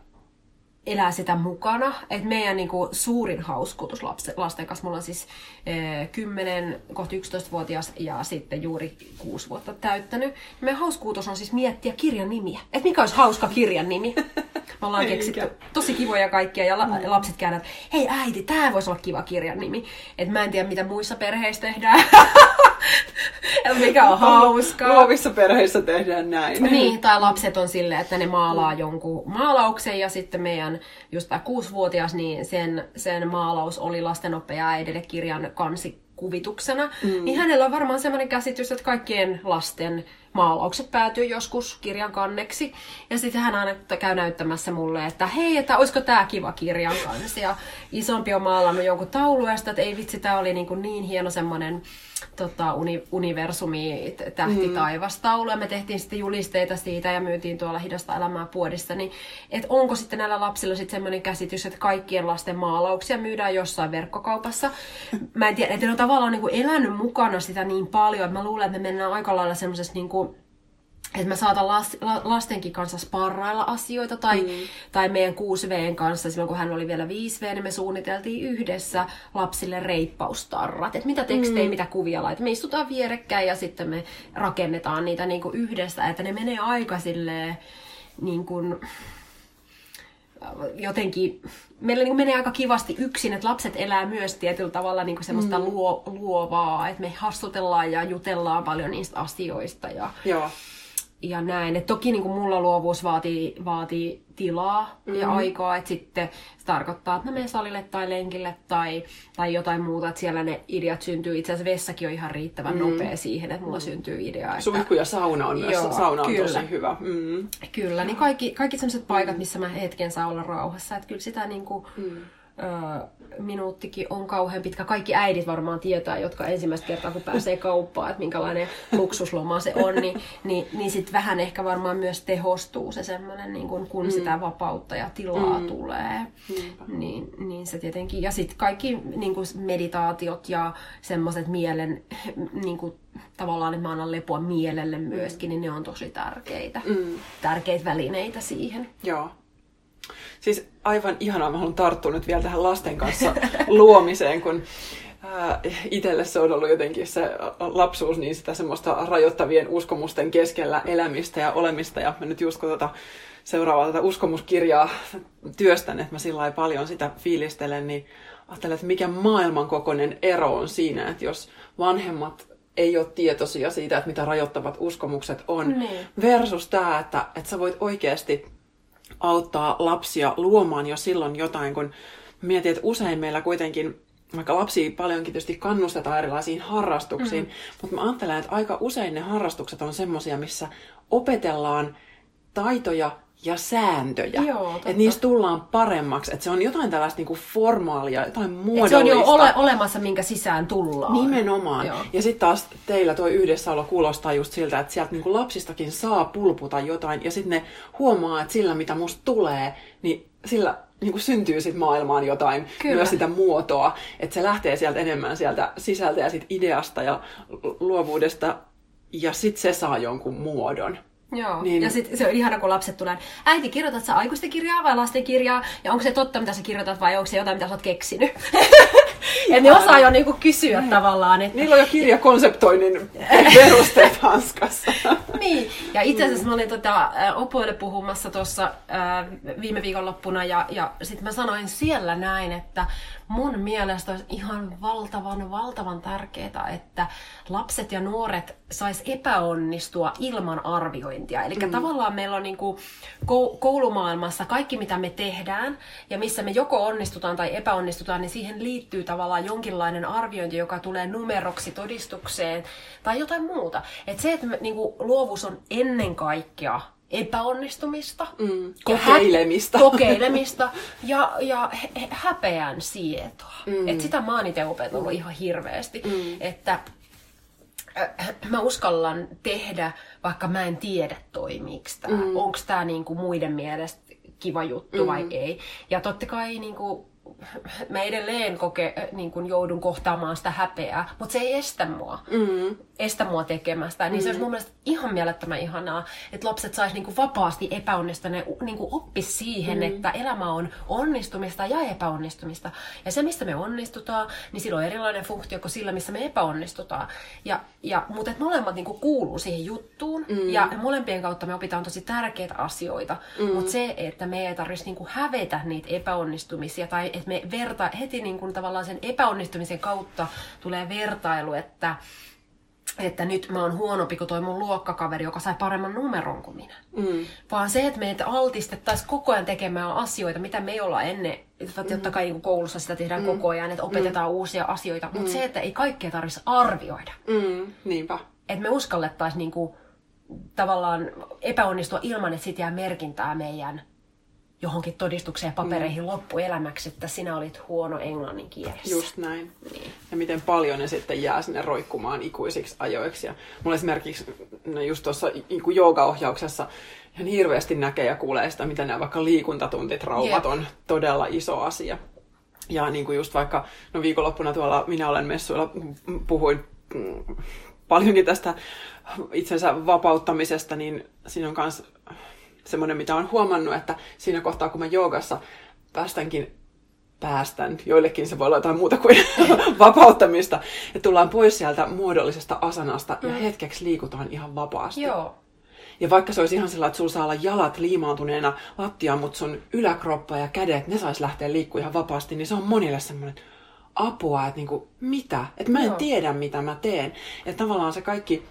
elää sitä mukana. Et meidän niin kuin, suurin hauskuutus lapsen, lasten kanssa, mulla on siis e, 10, kohta 11-vuotias ja sitten juuri 6 vuotta täyttänyt. Meidän hauskuutus on siis miettiä kirjan nimiä. Että mikä olisi hauska kirjan nimi. Me ollaan keksitty tosi kivoja kaikkia ja la- mm. lapset käydään, että hei äiti, tämä voisi olla kiva kirjan nimi. Et mä en tiedä, mitä muissa perheissä tehdään. [LAUGHS] [LAUGHS] mikä on hauskaa. Luovissa perheissä tehdään näin. Niin, tai lapset on silleen, että ne maalaa jonkun maalauksen ja sitten meidän just tämä kuusivuotias, niin sen, sen maalaus oli lastenoppeja äidille kirjan kansi kuvituksena, mm. niin hänellä on varmaan sellainen käsitys, että kaikkien lasten maalaukset päätyy joskus kirjan kanneksi. Ja sitten hän aina käy näyttämässä mulle, että hei, että olisiko tämä kiva kirjan kansi. Ja isompi on maalannut jonkun tauluesta, että ei vitsi, tämä oli niin, kuin niin hieno semmoinen tota, uni, universumi, tähti mm. taivastaulu, ja me tehtiin sitten julisteita siitä ja myytiin tuolla Hidasta elämää puodissa, niin että onko sitten näillä lapsilla sitten semmoinen käsitys, että kaikkien lasten maalauksia myydään jossain verkkokaupassa. Mä en tiedä, että ne on tavallaan niin kuin elänyt mukana sitä niin paljon, että mä luulen, että me mennään aika lailla semmoisessa niin kuin että mä saatan las, la, lastenkin kanssa sparrailla asioita, tai, mm. tai meidän 6Vn kanssa, silloin kun hän oli vielä 5V, niin me suunniteltiin yhdessä lapsille reippaustarrat, että mitä tekstejä, mm. mitä kuvia laitat. Me istutaan vierekkäin ja sitten me rakennetaan niitä niin kuin yhdessä, että ne menee aika silleen, niin kuin, jotenkin, meillä niin menee aika kivasti yksin, että lapset elää myös tietyllä tavalla niin semmoista mm. luo, luovaa, että me hassutellaan ja jutellaan paljon niistä asioista. Ja, Joo ja näin. Et toki niin kuin mulla luovuus vaatii, vaatii tilaa mm-hmm. ja aikaa, että sitten se tarkoittaa, että mä menen salille tai lenkille tai, tai jotain muuta, että siellä ne ideat syntyy. Itse asiassa vessakin on ihan riittävän mm-hmm. nopea siihen, että mulla mm-hmm. syntyy idea. Että... Suihku ja sauna on myös, Joo, sauna on kyllä. tosi hyvä. Mm-hmm. Kyllä, niin kaikki, kaikki sellaiset paikat, missä mä hetken saa olla rauhassa, että kyllä sitä niin kuin, mm minuuttikin on kauhean pitkä. Kaikki äidit varmaan tietää, jotka ensimmäistä kertaa kun pääsee kauppaan, että minkälainen luksusloma se on, niin, niin, niin sitten vähän ehkä varmaan myös tehostuu se semmoinen, niin kun, kun mm. sitä vapautta ja tilaa mm. tulee. Niin, niin se tietenkin. Ja sitten kaikki niin kuin meditaatiot ja semmoiset mielen, niin kuin, tavallaan, että mä annan lepoa mielelle myöskin, mm. niin ne on tosi tärkeitä. Mm. Tärkeitä välineitä siihen. Joo. Siis aivan ihanaa, mä haluan tarttua nyt vielä tähän lasten kanssa [LAUGHS] luomiseen, kun äh, itselle se on ollut jotenkin se lapsuus, niin sitä semmoista rajoittavien uskomusten keskellä elämistä ja olemista. Ja mä nyt just kun tota seuraavaa tätä uskomuskirjaa työstän, että mä sillä paljon sitä fiilistelen, niin ajattelen, että mikä maailmankokoinen ero on siinä, että jos vanhemmat ei ole tietoisia siitä, että mitä rajoittavat uskomukset on, niin. versus tämä, että, että sä voit oikeasti auttaa lapsia luomaan jo silloin jotain, kun mietin, että usein meillä kuitenkin vaikka lapsia paljonkin tietysti kannustetaan erilaisiin harrastuksiin, mm. mutta mä ajattelen, että aika usein ne harrastukset on semmoisia, missä opetellaan taitoja, ja sääntöjä. Joo, että niistä tullaan paremmaksi. Että se on jotain tällaista niinku formaalia, jotain Et muodollista. se on jo ole, olemassa, minkä sisään tullaan. Nimenomaan. Joo. Ja sitten taas teillä toi yhdessäolo kuulostaa just siltä, että sieltä niinku lapsistakin saa pulputa jotain. Ja sitten ne huomaa, että sillä mitä musta tulee, niin sillä niinku syntyy sit maailmaan jotain, Kyllä. myös sitä muotoa. Että se lähtee sieltä enemmän sieltä sisältä ja sit ideasta ja luovuudesta. Ja sitten se saa jonkun muodon. Joo, Niin. ja sitten se on ihana, kun lapset tulee, äiti, kirjoitat sä aikuisten kirjaa vai lasten kirjaa? Ja onko se totta, mitä sä kirjoitat, vai onko se jotain, mitä sä oot keksinyt? [LAUGHS] että ne osaa jo niinku kysyä tavallaan, että Niillä on jo kirjakonseptoinnin [LAUGHS] perusteet hanskassa. niin. Ja itse asiassa mä olin tota, opoille puhumassa tuossa viime viikonloppuna ja, ja sitten mä sanoin siellä näin, että mun mielestä olisi ihan valtavan, valtavan tärkeää, että lapset ja nuoret sais epäonnistua ilman arviointia. Eli mm. tavallaan meillä on niinku kou- koulumaailmassa kaikki, mitä me tehdään ja missä me joko onnistutaan tai epäonnistutaan, niin siihen liittyy tavallaan jonkinlainen arviointi, joka tulee numeroksi todistukseen tai jotain muuta. Et se, että me, niinku, luovuus on ennen kaikkea epäonnistumista, Mm, ja kokeilemista. Hä- kokeilemista ja, ja hä- hä- häpeän sietoa. Mm. Et sitä mä oon itse opetellut ihan hirveästi. Mm. Että äh, mä uskallan tehdä, vaikka mä en tiedä toimiiko tämä. Mm. Onko tämä niinku muiden mielestä kiva juttu mm. vai ei. Ja totta kai niinku, mä edelleen koke, niin kuin joudun kohtaamaan sitä häpeää, mutta se ei estä mua. Mm. Estä mua tekemästä. Niin mm. se olisi mun mielestä ihan mielettömän ihanaa, että lapset sais niin vapaasti epäonnistua. Ne niin oppis siihen, mm. että elämä on onnistumista ja epäonnistumista. Ja se, missä me onnistutaan, niin sillä on erilainen funktio kuin sillä, missä me epäonnistutaan. Ja, ja, mutta et molemmat niin kuuluu siihen juttuun. Mm. Ja molempien kautta me opitaan tosi tärkeitä asioita. Mm. Mutta se, että me ei tarvitsisi niin hävetä niitä epäonnistumisia tai että me verta, heti niin kuin tavallaan sen epäonnistumisen kautta tulee vertailu, että, että nyt mä oon huonompi kuin toi mun luokkakaveri, joka sai paremman numeron kuin minä. Mm. Vaan se, että meitä altistettaisiin koko ajan tekemään asioita, mitä me ei olla ennen. Totta kai niin koulussa sitä tehdään mm. koko ajan, että opetetaan mm. uusia asioita. Mutta se, että ei kaikkea tarvitsisi arvioida. Mm, niinpä. Että me uskallettaisiin niin kuin, tavallaan epäonnistua ilman, että siitä jää merkintää meidän johonkin todistukseen papereihin mm. loppuelämäksi, että sinä olit huono englannin kielessä. Just näin. Niin. Ja miten paljon ne sitten jää sinne roikkumaan ikuisiksi ajoiksi. Ja mulla esimerkiksi no just tuossa niin joogaohjauksessa ihan hirveästi näkee ja kuulee sitä, miten nämä vaikka liikuntatuntittraumat Jep. on todella iso asia. Ja niin kuin just vaikka no viikonloppuna tuolla Minä olen messuilla puhuin mm, paljonkin tästä itsensä vapauttamisesta, niin siinä on myös semmoinen, mitä on huomannut, että siinä kohtaa, kun mä joogassa päästänkin päästän, joillekin se voi olla jotain muuta kuin [LAUGHS] vapauttamista, ja tullaan pois sieltä muodollisesta asanasta ja hetkeksi liikutaan ihan vapaasti. Joo. Ja vaikka se olisi ihan sellainen, että sulla saa olla jalat liimaantuneena lattiaan, mutta sun yläkroppa ja kädet, ne sais lähteä liikkua ihan vapaasti, niin se on monille semmoinen apua, että niinku, mitä? Että mä en Joo. tiedä, mitä mä teen. Että tavallaan se kaikki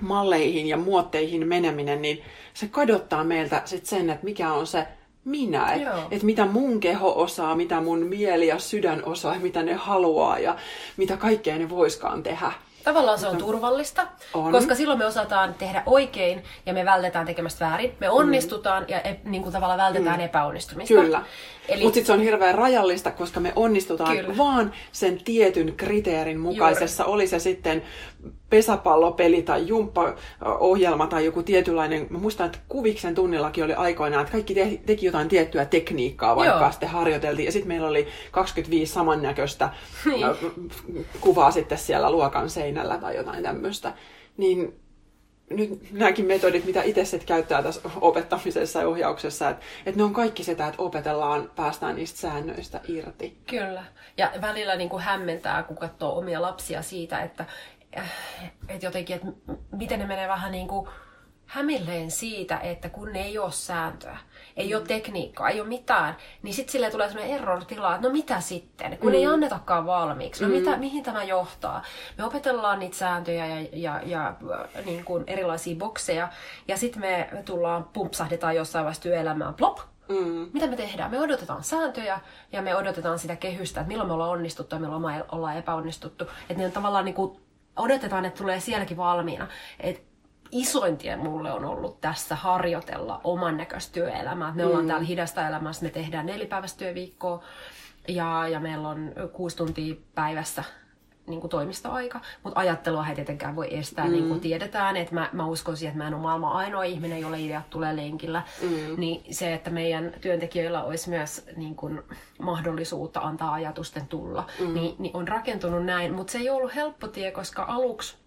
malleihin ja muotteihin meneminen, niin se kadottaa meiltä sit sen, että mikä on se minä. Että et mitä mun keho osaa, mitä mun mieli ja sydän osaa, mitä ne haluaa ja mitä kaikkea ne voiskaan tehdä. Tavallaan se on turvallista, On. koska silloin me osataan tehdä oikein ja me vältetään tekemästä väärin. Me onnistutaan ja e, niin kuin tavallaan vältetään epäonnistumista. Kyllä. Eli Mutta se on hirveän rajallista, koska me onnistutaan Kyllä. vaan sen tietyn kriteerin mukaisessa. Oli se sitten pesäpallopeli tai jumppaohjelma tai joku tietynlainen. Mä muistan, että kuviksen tunnillakin oli aikoinaan, että kaikki te- teki jotain tiettyä tekniikkaa, vaikka Joo. sitten harjoiteltiin. Ja sitten meillä oli 25 samannäköistä Niin. ö, kuvaa sitten siellä luokan seinällä tai jotain tämmöistä. Niin nyt nämäkin metodit, mitä itse käyttää tässä opettamisessa ja ohjauksessa, että, että ne on kaikki sitä, että opetellaan, päästään niistä säännöistä irti. Kyllä. Ja välillä niin kuin hämmentää, kun katsoo omia lapsia siitä, että, äh, että jotenkin, että miten ne menee vähän niin kuin hämilleen siitä, että kun ne ei ole sääntöä, ei ole tekniikkaa, ei ole mitään, niin sitten sille tulee sellainen error-tila, että no mitä sitten, kun mm. ei annetakaan valmiiksi, no mm. mitä, mihin tämä johtaa. Me opetellaan niitä sääntöjä ja, ja, ja äh, niin kuin erilaisia bokseja, ja sitten me tullaan, pumpsahdetaan jossain vaiheessa työelämään, plop, Mm. mitä me tehdään? Me odotetaan sääntöjä ja me odotetaan sitä kehystä, että milloin me ollaan onnistuttu ja milloin me ollaan epäonnistuttu. Että ne on tavallaan niin kuin, odotetaan, että tulee sielläkin valmiina. Et isoin tie mulle on ollut tässä harjoitella oman näköistä työelämää. Me ollaan mm. täällä hidasta elämässä, me tehdään nelipäiväistä työviikkoa ja, ja meillä on kuusi tuntia päivässä niin kuin toimistoaika, mutta ajattelua ei tietenkään voi estää, mm. niin kuin tiedetään, että mä, mä uskon siihen, että mä en ole maailman ainoa ihminen, jolle ideat tulee lenkillä, mm. niin se, että meidän työntekijöillä olisi myös niin kuin, mahdollisuutta antaa ajatusten tulla, mm. niin, niin on rakentunut näin, mutta se ei ollut helppo tie, koska aluksi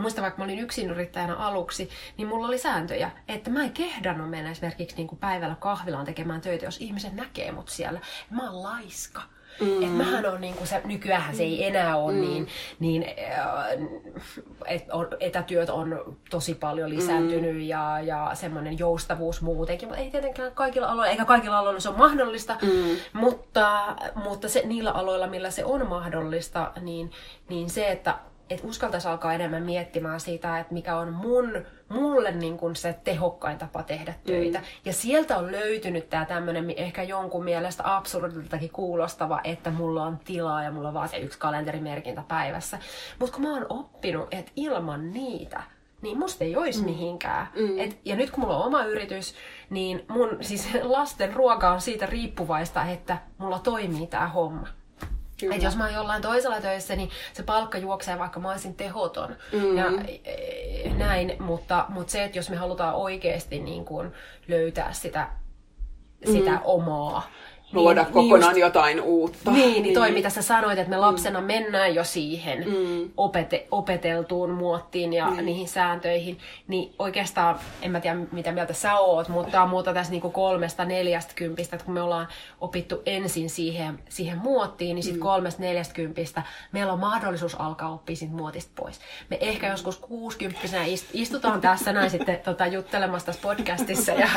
muistan, vaikka mä olin yksin yrittäjänä aluksi, niin mulla oli sääntöjä, että mä en kehdannut mennä esimerkiksi niin kuin päivällä kahvilaan tekemään töitä, jos ihmiset näkee mut siellä. Mä oon laiska. Mm. Et mähän on niinku se, nykyään se ei enää ole mm. niin, niin äh, et on, etätyöt on tosi paljon lisääntynyt mm. ja, ja semmoinen joustavuus muutenkin, mutta ei tietenkään kaikilla aloilla, eikä kaikilla aloilla se on mahdollista, mm. mutta, mutta se, niillä aloilla, millä se on mahdollista, niin, niin se, että että uskaltaisi alkaa enemmän miettimään sitä, että mikä on mun, mulle niin kuin se tehokkain tapa tehdä töitä. Mm. Ja sieltä on löytynyt tämä tämmöinen ehkä jonkun mielestä absurdiltakin kuulostava, että mulla on tilaa ja mulla on vaan se yksi kalenterimerkintä päivässä. Mutta kun mä oon oppinut, että ilman niitä, niin musta ei olisi mm. mihinkään. Mm. Et, ja nyt kun mulla on oma yritys, niin mun siis [LAUGHS] lasten ruoka on siitä riippuvaista, että mulla toimii tämä homma. Että jos mä oon jollain toisella töissä, niin se palkka juoksee, vaikka mä olisin tehoton. Mm. Ja e, näin, mutta, mutta se, että jos me halutaan oikeasti niin kuin löytää sitä, sitä mm. omaa luoda niin, kokonaan niin just, jotain uutta. Niin, niin, niin toi mitä sä sanoit, että me lapsena mm. mennään jo siihen mm. opete, opeteltuun muottiin ja mm. niihin sääntöihin, niin oikeastaan, en mä tiedä mitä mieltä sä oot, mutta muuta tässä niinku kolmesta neljästä kympistä, että kun me ollaan opittu ensin siihen, siihen muottiin, niin sitten mm. kolmesta neljästä kympistä meillä on mahdollisuus alkaa oppia siitä muotista pois. Me ehkä joskus kuusikymppisenä istutaan tässä näin sitten tota, juttelemassa tässä podcastissa ja,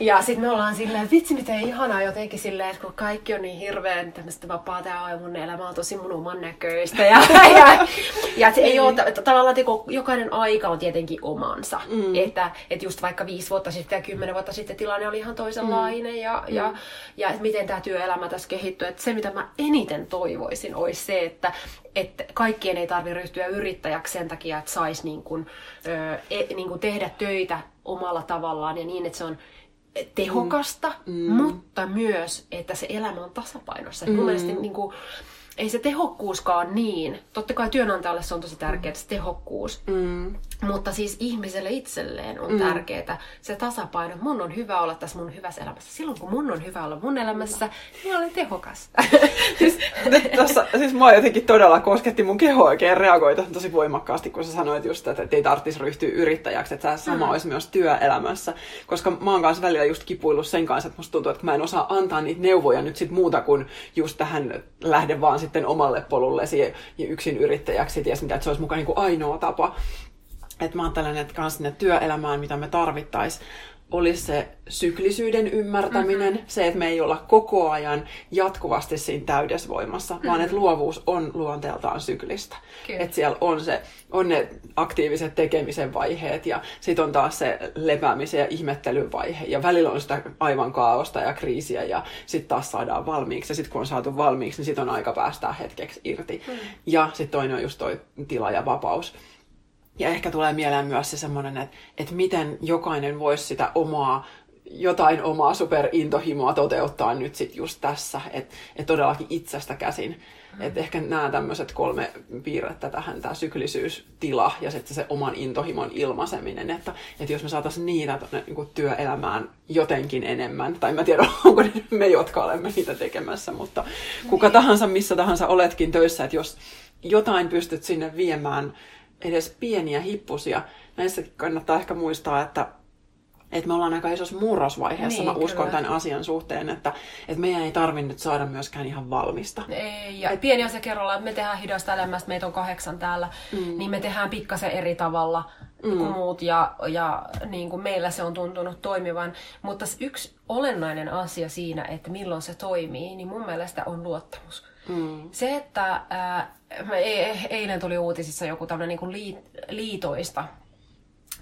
ja sitten me ollaan silleen, vitsi miten ihanaa jotenkin jotenkin silleen, että kun kaikki on niin hirveän tämmöistä vapaata ja mun elämä on tosi mun oman näköistä. Ja, [LAUGHS] ja, ja se ei ole, tavallaan että jokainen aika on tietenkin omansa. Mm. Että, että just vaikka viisi vuotta sitten ja kymmenen vuotta sitten tilanne oli ihan toisenlainen mm. ja, ja, mm. ja että miten tämä työelämä tässä kehittyy. Että se, mitä mä eniten toivoisin, olisi se, että, että kaikkien ei tarvitse ryhtyä yrittäjäksi sen takia, että saisi niin kuin, e, niin kuin tehdä töitä omalla tavallaan ja niin, että se on tehokasta, mm. mutta myös, että se elämä on tasapainossa. Mm. Mun mielestä niin kuin, ei se tehokkuuskaan niin. Totta kai työnantajalle se on tosi tärkeää, se tehokkuus. Mm. Mutta siis ihmiselle itselleen on mm. tärkeää se tasapaino. Mun on hyvä olla tässä mun hyvässä elämässä. Silloin kun mun on hyvä olla mun elämässä, niin olen tehokas. [LAUGHS] siis, tossa, siis mua jotenkin todella kosketti mun keho oikein reagoita tosi voimakkaasti, kun sä sanoit just, että ei tarvitsisi ryhtyä yrittäjäksi, että sama mm. olisi myös työelämässä. Koska mä oon kanssa välillä just kipuillut sen kanssa, että musta tuntuu, että mä en osaa antaa niitä neuvoja nyt sit muuta kuin just tähän lähde vaan sitten omalle polullesi ja yksin yrittäjäksi, ties mitä, että se olisi mukaan niin kuin ainoa tapa. Että mä ajattelen, että kans sinne työelämään, mitä me tarvittaisiin, olisi se syklisyyden ymmärtäminen, mm-hmm. se, että me ei olla koko ajan jatkuvasti siinä täydesvoimassa, mm-hmm. vaan että luovuus on luonteeltaan syklistä. Että siellä on, se, on ne aktiiviset tekemisen vaiheet ja sitten on taas se lepäämisen ja ihmettelyn vaihe. Ja välillä on sitä aivan kaaosta ja kriisiä ja sitten taas saadaan valmiiksi. Ja sitten kun on saatu valmiiksi, niin sitten on aika päästää hetkeksi irti. Mm-hmm. Ja sitten toinen on just toi tila ja vapaus. Ja ehkä tulee mieleen myös se semmoinen, että, että miten jokainen voisi sitä omaa jotain omaa superintohimoa toteuttaa nyt sitten just tässä, että et todellakin itsestä käsin. Mm. Että ehkä nämä tämmöiset kolme piirrettä tähän, tämä syklisyystila ja sitten se oman intohimon ilmaiseminen, että, että jos me saataisiin niitä tonne, niin työelämään jotenkin enemmän, tai mä tiedän, [LAUGHS] onko ne me, jotka olemme niitä tekemässä, mutta kuka niin. tahansa, missä tahansa oletkin töissä, että jos jotain pystyt sinne viemään, edes pieniä hippusia. Näissä kannattaa ehkä muistaa, että, että me ollaan aika isossa murrosvaiheessa, niin, mä uskon kyllä. tämän asian suhteen, että, että meidän ei tarvitse nyt saada myöskään ihan valmista. Ei, ja Et, pieni asia kerrallaan, että me tehdään hidasta elämästä, meitä on kahdeksan täällä, mm. niin me tehdään pikkasen eri tavalla mm. kuin muut, ja, ja niin kuin meillä se on tuntunut toimivan. Mutta yksi olennainen asia siinä, että milloin se toimii, niin mun mielestä on luottamus. Mm. Se, että ää, e- eilen tuli uutisissa joku tämmöinen niin liit, liitoista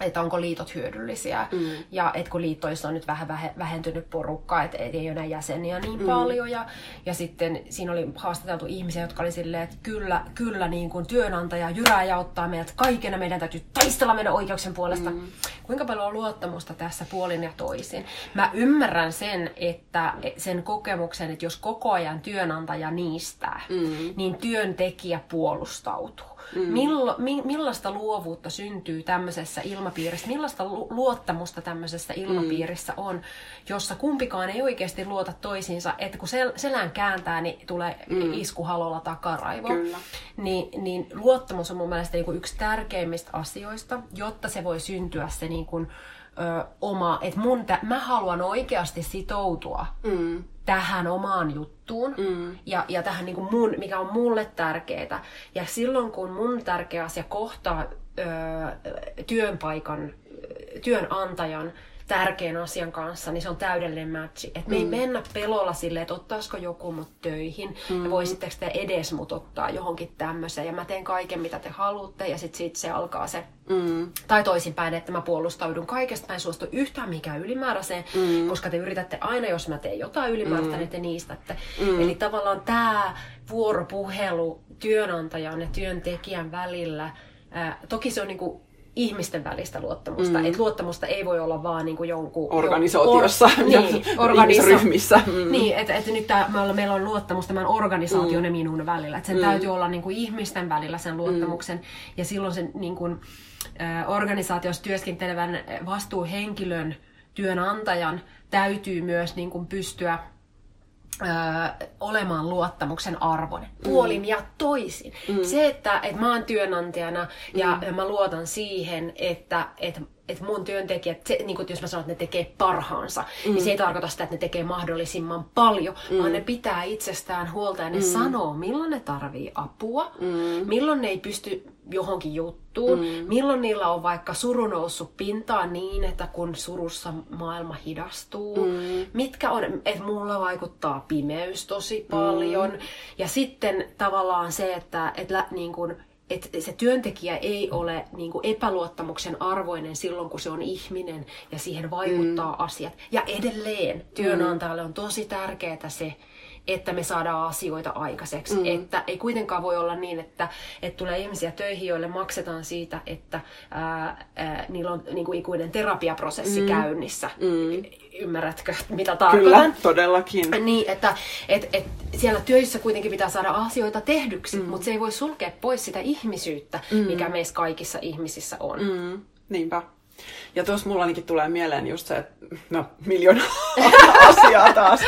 että onko liitot hyödyllisiä. Mm. Ja että kun liittoissa on nyt vähän vähentynyt porukka, että ei ole enää jäseniä niin mm. paljon. Ja, ja sitten siinä oli haastateltu ihmisiä, jotka oli silleen, että kyllä, kyllä niin kuin työnantaja jyrää ja ottaa meidät kaikena, meidän täytyy taistella meidän oikeuksien puolesta. Mm. Kuinka paljon on luottamusta tässä puolin ja toisin? Mä ymmärrän sen, että sen kokemuksen, että jos koko ajan työnantaja niistää, mm. niin työntekijä puolustautuu. Mm. Millo, mi, millaista luovuutta syntyy tämmöisessä ilmapiirissä, millaista lu, luottamusta tämmöisessä ilmapiirissä mm. on, jossa kumpikaan ei oikeasti luota toisiinsa, että kun sel, selän kääntää, niin tulee mm. isku halolla takaraivo. Kyllä. Niin, niin luottamus on mun mielestä niin kuin yksi tärkeimmistä asioista, jotta se voi syntyä se niin kuin, ö, oma, että mun tä, mä haluan oikeasti sitoutua mm. Tähän omaan juttuun mm. ja, ja tähän niin kuin mun, mikä on mulle tärkeää. Ja silloin kun mun tärkeä asia kohtaa ö, työnpaikan, työnantajan tärkeän asian kanssa, niin se on täydellinen matchi. Että me mm. ei mennä pelolla silleen, että ottaisiko joku mut töihin mm. ja voisitteko te edes mut ottaa johonkin tämmöiseen ja mä teen kaiken mitä te haluatte ja sitten sit se alkaa se Mm. Tai toisinpäin, että mä puolustaudun kaikesta, mä en suostu yhtään mikään ylimääräiseen, mm. koska te yritätte aina, jos mä teen jotain ylimääräistä, mm. niin te niistätte. Mm. Eli tavallaan tämä vuoropuhelu työnantajan ja työntekijän välillä, ää, toki se on niinku ihmisten välistä luottamusta. Mm. Et luottamusta ei voi olla vaan niin kuin jonkun... Organisaatiossa or, niin, organisa- ryhmissä. [LAUGHS] Mm. Niin, että et nyt tää, meillä, meillä on luottamus tämän organisaation mm. ja minun välillä. Et sen mm. täytyy olla niin kuin ihmisten välillä sen luottamuksen. Mm. Ja silloin sen niin kuin, organisaatiossa työskentelevän vastuuhenkilön, työnantajan, täytyy myös niin kuin pystyä Öö, olemaan luottamuksen arvoinen. Puolin mm. ja toisin. Mm. Se, että, että mä oon työnantajana ja, mm. ja mä luotan siihen, että, että että mun työntekijät, se, niin kun, jos mä sanon, että ne tekee parhaansa, mm. niin se ei tarkoita sitä, että ne tekee mahdollisimman paljon, mm. vaan ne pitää itsestään huolta ja ne mm. sanoo, milloin ne tarvii apua, mm. milloin ne ei pysty johonkin juttuun, mm. milloin niillä on vaikka suru noussut pintaan niin, että kun surussa maailma hidastuu, mm. mitkä on, että mulla vaikuttaa pimeys tosi paljon, mm. ja sitten tavallaan se, että, että niin kun, että se työntekijä ei ole niin kuin epäluottamuksen arvoinen silloin, kun se on ihminen ja siihen vaikuttaa mm. asiat. Ja edelleen työnantajalle on tosi tärkeää se, että me saadaan asioita aikaiseksi. Mm. Että ei kuitenkaan voi olla niin, että, että tulee ihmisiä töihin, joille maksetaan siitä, että ää, ää, niillä on niin kuin ikuinen terapiaprosessi mm. käynnissä. Mm. Ymmärrätkö, mitä tarkoitan? Kyllä, todellakin. Niin, että et, et, siellä töissä kuitenkin pitää saada asioita tehdyksi, mm. mutta se ei voi sulkea pois sitä ihmisyyttä, mm. mikä meissä kaikissa ihmisissä on. Mm. Niinpä. Ja tuossa mulla ainakin tulee mieleen just se, että no miljoona [LAUGHS] asiaa taas,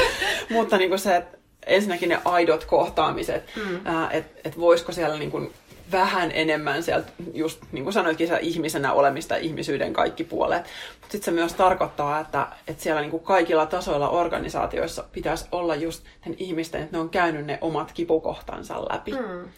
mutta niin kuin se, että ensinnäkin ne aidot kohtaamiset, mm. että et voisiko siellä niin kuin vähän enemmän sieltä, just niin kuin sanoitkin, siellä ihmisenä olemista ihmisyyden kaikki puolet. Sitten se myös tarkoittaa, että, että siellä niin kuin kaikilla tasoilla organisaatioissa pitäisi olla just ihmisten, että ne on käynyt ne omat kipukohtansa läpi. Mm.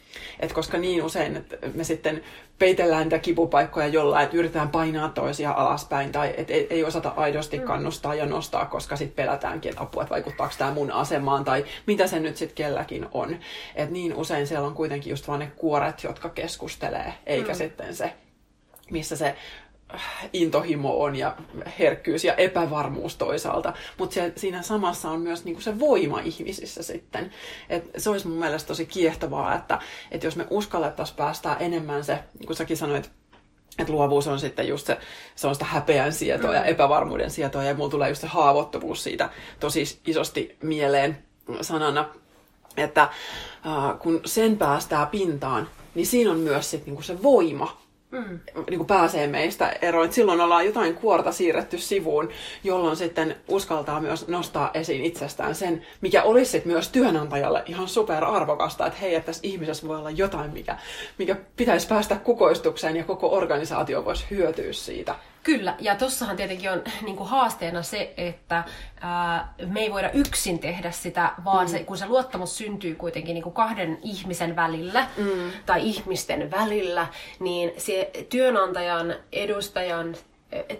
Et koska niin usein, että me sitten peitellään niitä kipupaikkoja jollain, että yritetään painaa toisia alaspäin tai että ei, ei osata aidosti mm. kannustaa ja nostaa, koska sitten pelätäänkin, että apua, että vaikuttaako tämä mun asemaan tai mitä se nyt sitten kelläkin on. Et niin usein siellä on kuitenkin just vaan ne kuoret, jotka keskustelee, eikä mm. sitten se, missä se intohimo on ja herkkyys ja epävarmuus toisaalta, mutta siinä samassa on myös niinku se voima ihmisissä sitten. Et se olisi mun mielestä tosi kiehtovaa, että, että jos me uskallettaisiin päästää enemmän se, niin kuin säkin sanoit, että luovuus on sitten just se, se on sitä häpeän sietoa ja epävarmuuden sietoa ja mulla tulee just se haavoittuvuus siitä tosi isosti mieleen sanana, että äh, kun sen päästää pintaan, niin siinä on myös sit niinku se voima, mm. niin kuin pääsee meistä eroon. silloin ollaan jotain kuorta siirretty sivuun, jolloin sitten uskaltaa myös nostaa esiin itsestään sen, mikä olisi sitten myös työnantajalle ihan super arvokasta, että hei, että tässä ihmisessä voi olla jotain, mikä, mikä pitäisi päästä kukoistukseen ja koko organisaatio voisi hyötyä siitä. Kyllä, ja tossahan tietenkin on [LAUGHS] niin kuin haasteena se, että ää, me ei voida yksin tehdä sitä, vaan mm. se, kun se luottamus syntyy kuitenkin niin kuin kahden ihmisen välillä mm. tai ihmisten välillä, niin se työnantajan, edustajan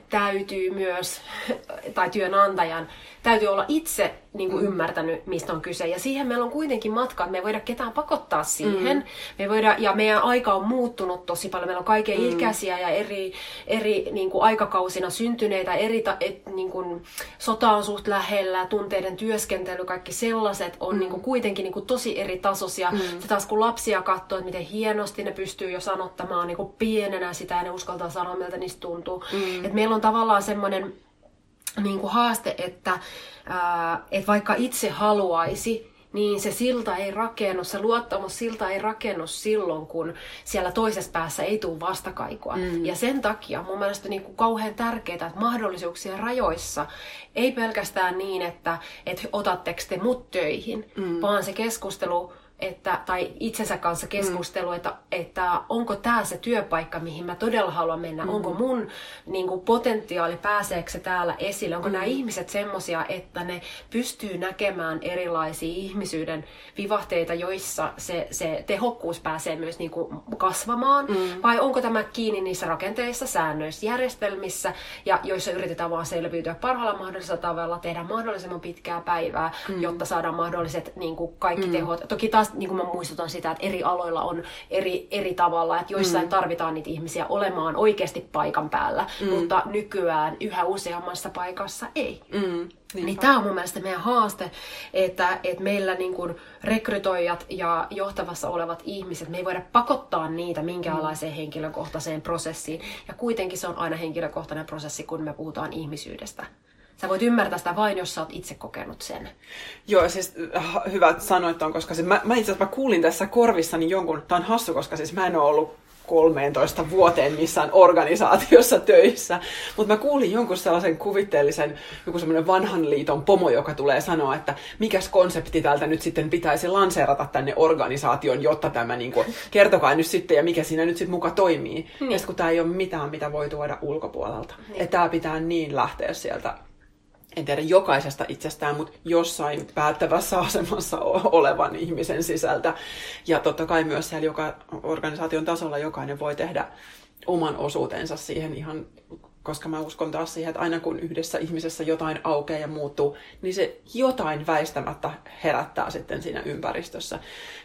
täytyy myös, [LAUGHS] tai työnantajan täytyy olla itse niin kuin mm. ymmärtänyt, mistä on kyse. Ja siihen meillä on kuitenkin matka, että me ei voida ketään pakottaa siihen. Mm. Me voida, ja meidän aika on muuttunut tosi paljon. Meillä on kaiken mm. ikäisiä ja eri, eri niin kuin aikakausina syntyneitä. Eri, et, niin kuin, sota on suht lähellä, tunteiden työskentely, kaikki sellaiset on mm. niin kuin, kuitenkin niin kuin, tosi eri tasoisia. Mm. Se taas kun lapsia katsoo, että miten hienosti ne pystyy jo sanottamaan niin kuin pienenä sitä ja ne uskaltaa sanoa, miltä niistä tuntuu. Mm. Et meillä on tavallaan semmoinen niin kuin haaste, että, että vaikka itse haluaisi, niin se silta ei rakennu, se luottamus silta ei rakennu silloin, kun siellä toisessa päässä ei tule vastakaikua. Mm. Ja sen takia mun mielestä niin kuin kauhean tärkeää, että mahdollisuuksien rajoissa ei pelkästään niin, että, että otatteko te mut töihin, mm. vaan se keskustelu että, tai itsensä kanssa keskustelu, mm. että, että onko tämä se työpaikka, mihin mä todella haluan mennä, mm. onko mun niin kuin, potentiaali, pääseekö se täällä esille, onko mm. nämä ihmiset semmoisia, että ne pystyy näkemään erilaisia ihmisyyden vivahteita, joissa se, se tehokkuus pääsee myös niin kuin, kasvamaan, mm. vai onko tämä kiinni niissä rakenteissa, säännöissä, järjestelmissä, ja joissa yritetään vaan selviytyä parhaalla mahdollisella tavalla, tehdä mahdollisimman pitkää päivää, mm. jotta saadaan mahdolliset niin kuin, kaikki mm. tehot. Toki taas taas niin kuin mä muistutan sitä, että eri aloilla on eri, eri tavalla, että joissain mm. tarvitaan niitä ihmisiä olemaan oikeasti paikan päällä, mm. mutta nykyään yhä useammassa paikassa ei. Mm. Niin tämä on mun mielestä meidän haaste, että, että meillä niin kuin rekrytoijat ja johtavassa olevat ihmiset, me ei voida pakottaa niitä minkäänlaiseen mm. henkilökohtaiseen prosessiin. Ja kuitenkin se on aina henkilökohtainen prosessi, kun me puhutaan ihmisyydestä. Sä voit ymmärtää sitä vain, jos sä oot itse kokenut sen. Joo, siis hyvä, että sanoit ton, koska siis mä, mä itse asiassa kuulin tässä korvissani jonkun, tää on hassu, koska siis mä en ole ollut 13 vuoteen missään organisaatiossa töissä. Mutta mä kuulin jonkun sellaisen kuvitteellisen, joku semmoinen vanhan liiton pomo, joka tulee sanoa, että mikäs konsepti täältä nyt sitten pitäisi lanseerata tänne organisaation, jotta tämä niin kuin, kertokaa nyt sitten ja mikä siinä nyt sitten muka toimii. Niin. Ja kun tämä ei ole mitään, mitä voi tuoda ulkopuolelta. Niin. Että tämä pitää niin lähteä sieltä en tiedä jokaisesta itsestään, mutta jossain päättävässä asemassa olevan ihmisen sisältä. Ja totta kai myös siellä joka organisaation tasolla jokainen voi tehdä oman osuutensa siihen ihan, koska mä uskon taas siihen, että aina kun yhdessä ihmisessä jotain aukeaa ja muuttuu, niin se jotain väistämättä herättää sitten siinä ympäristössä.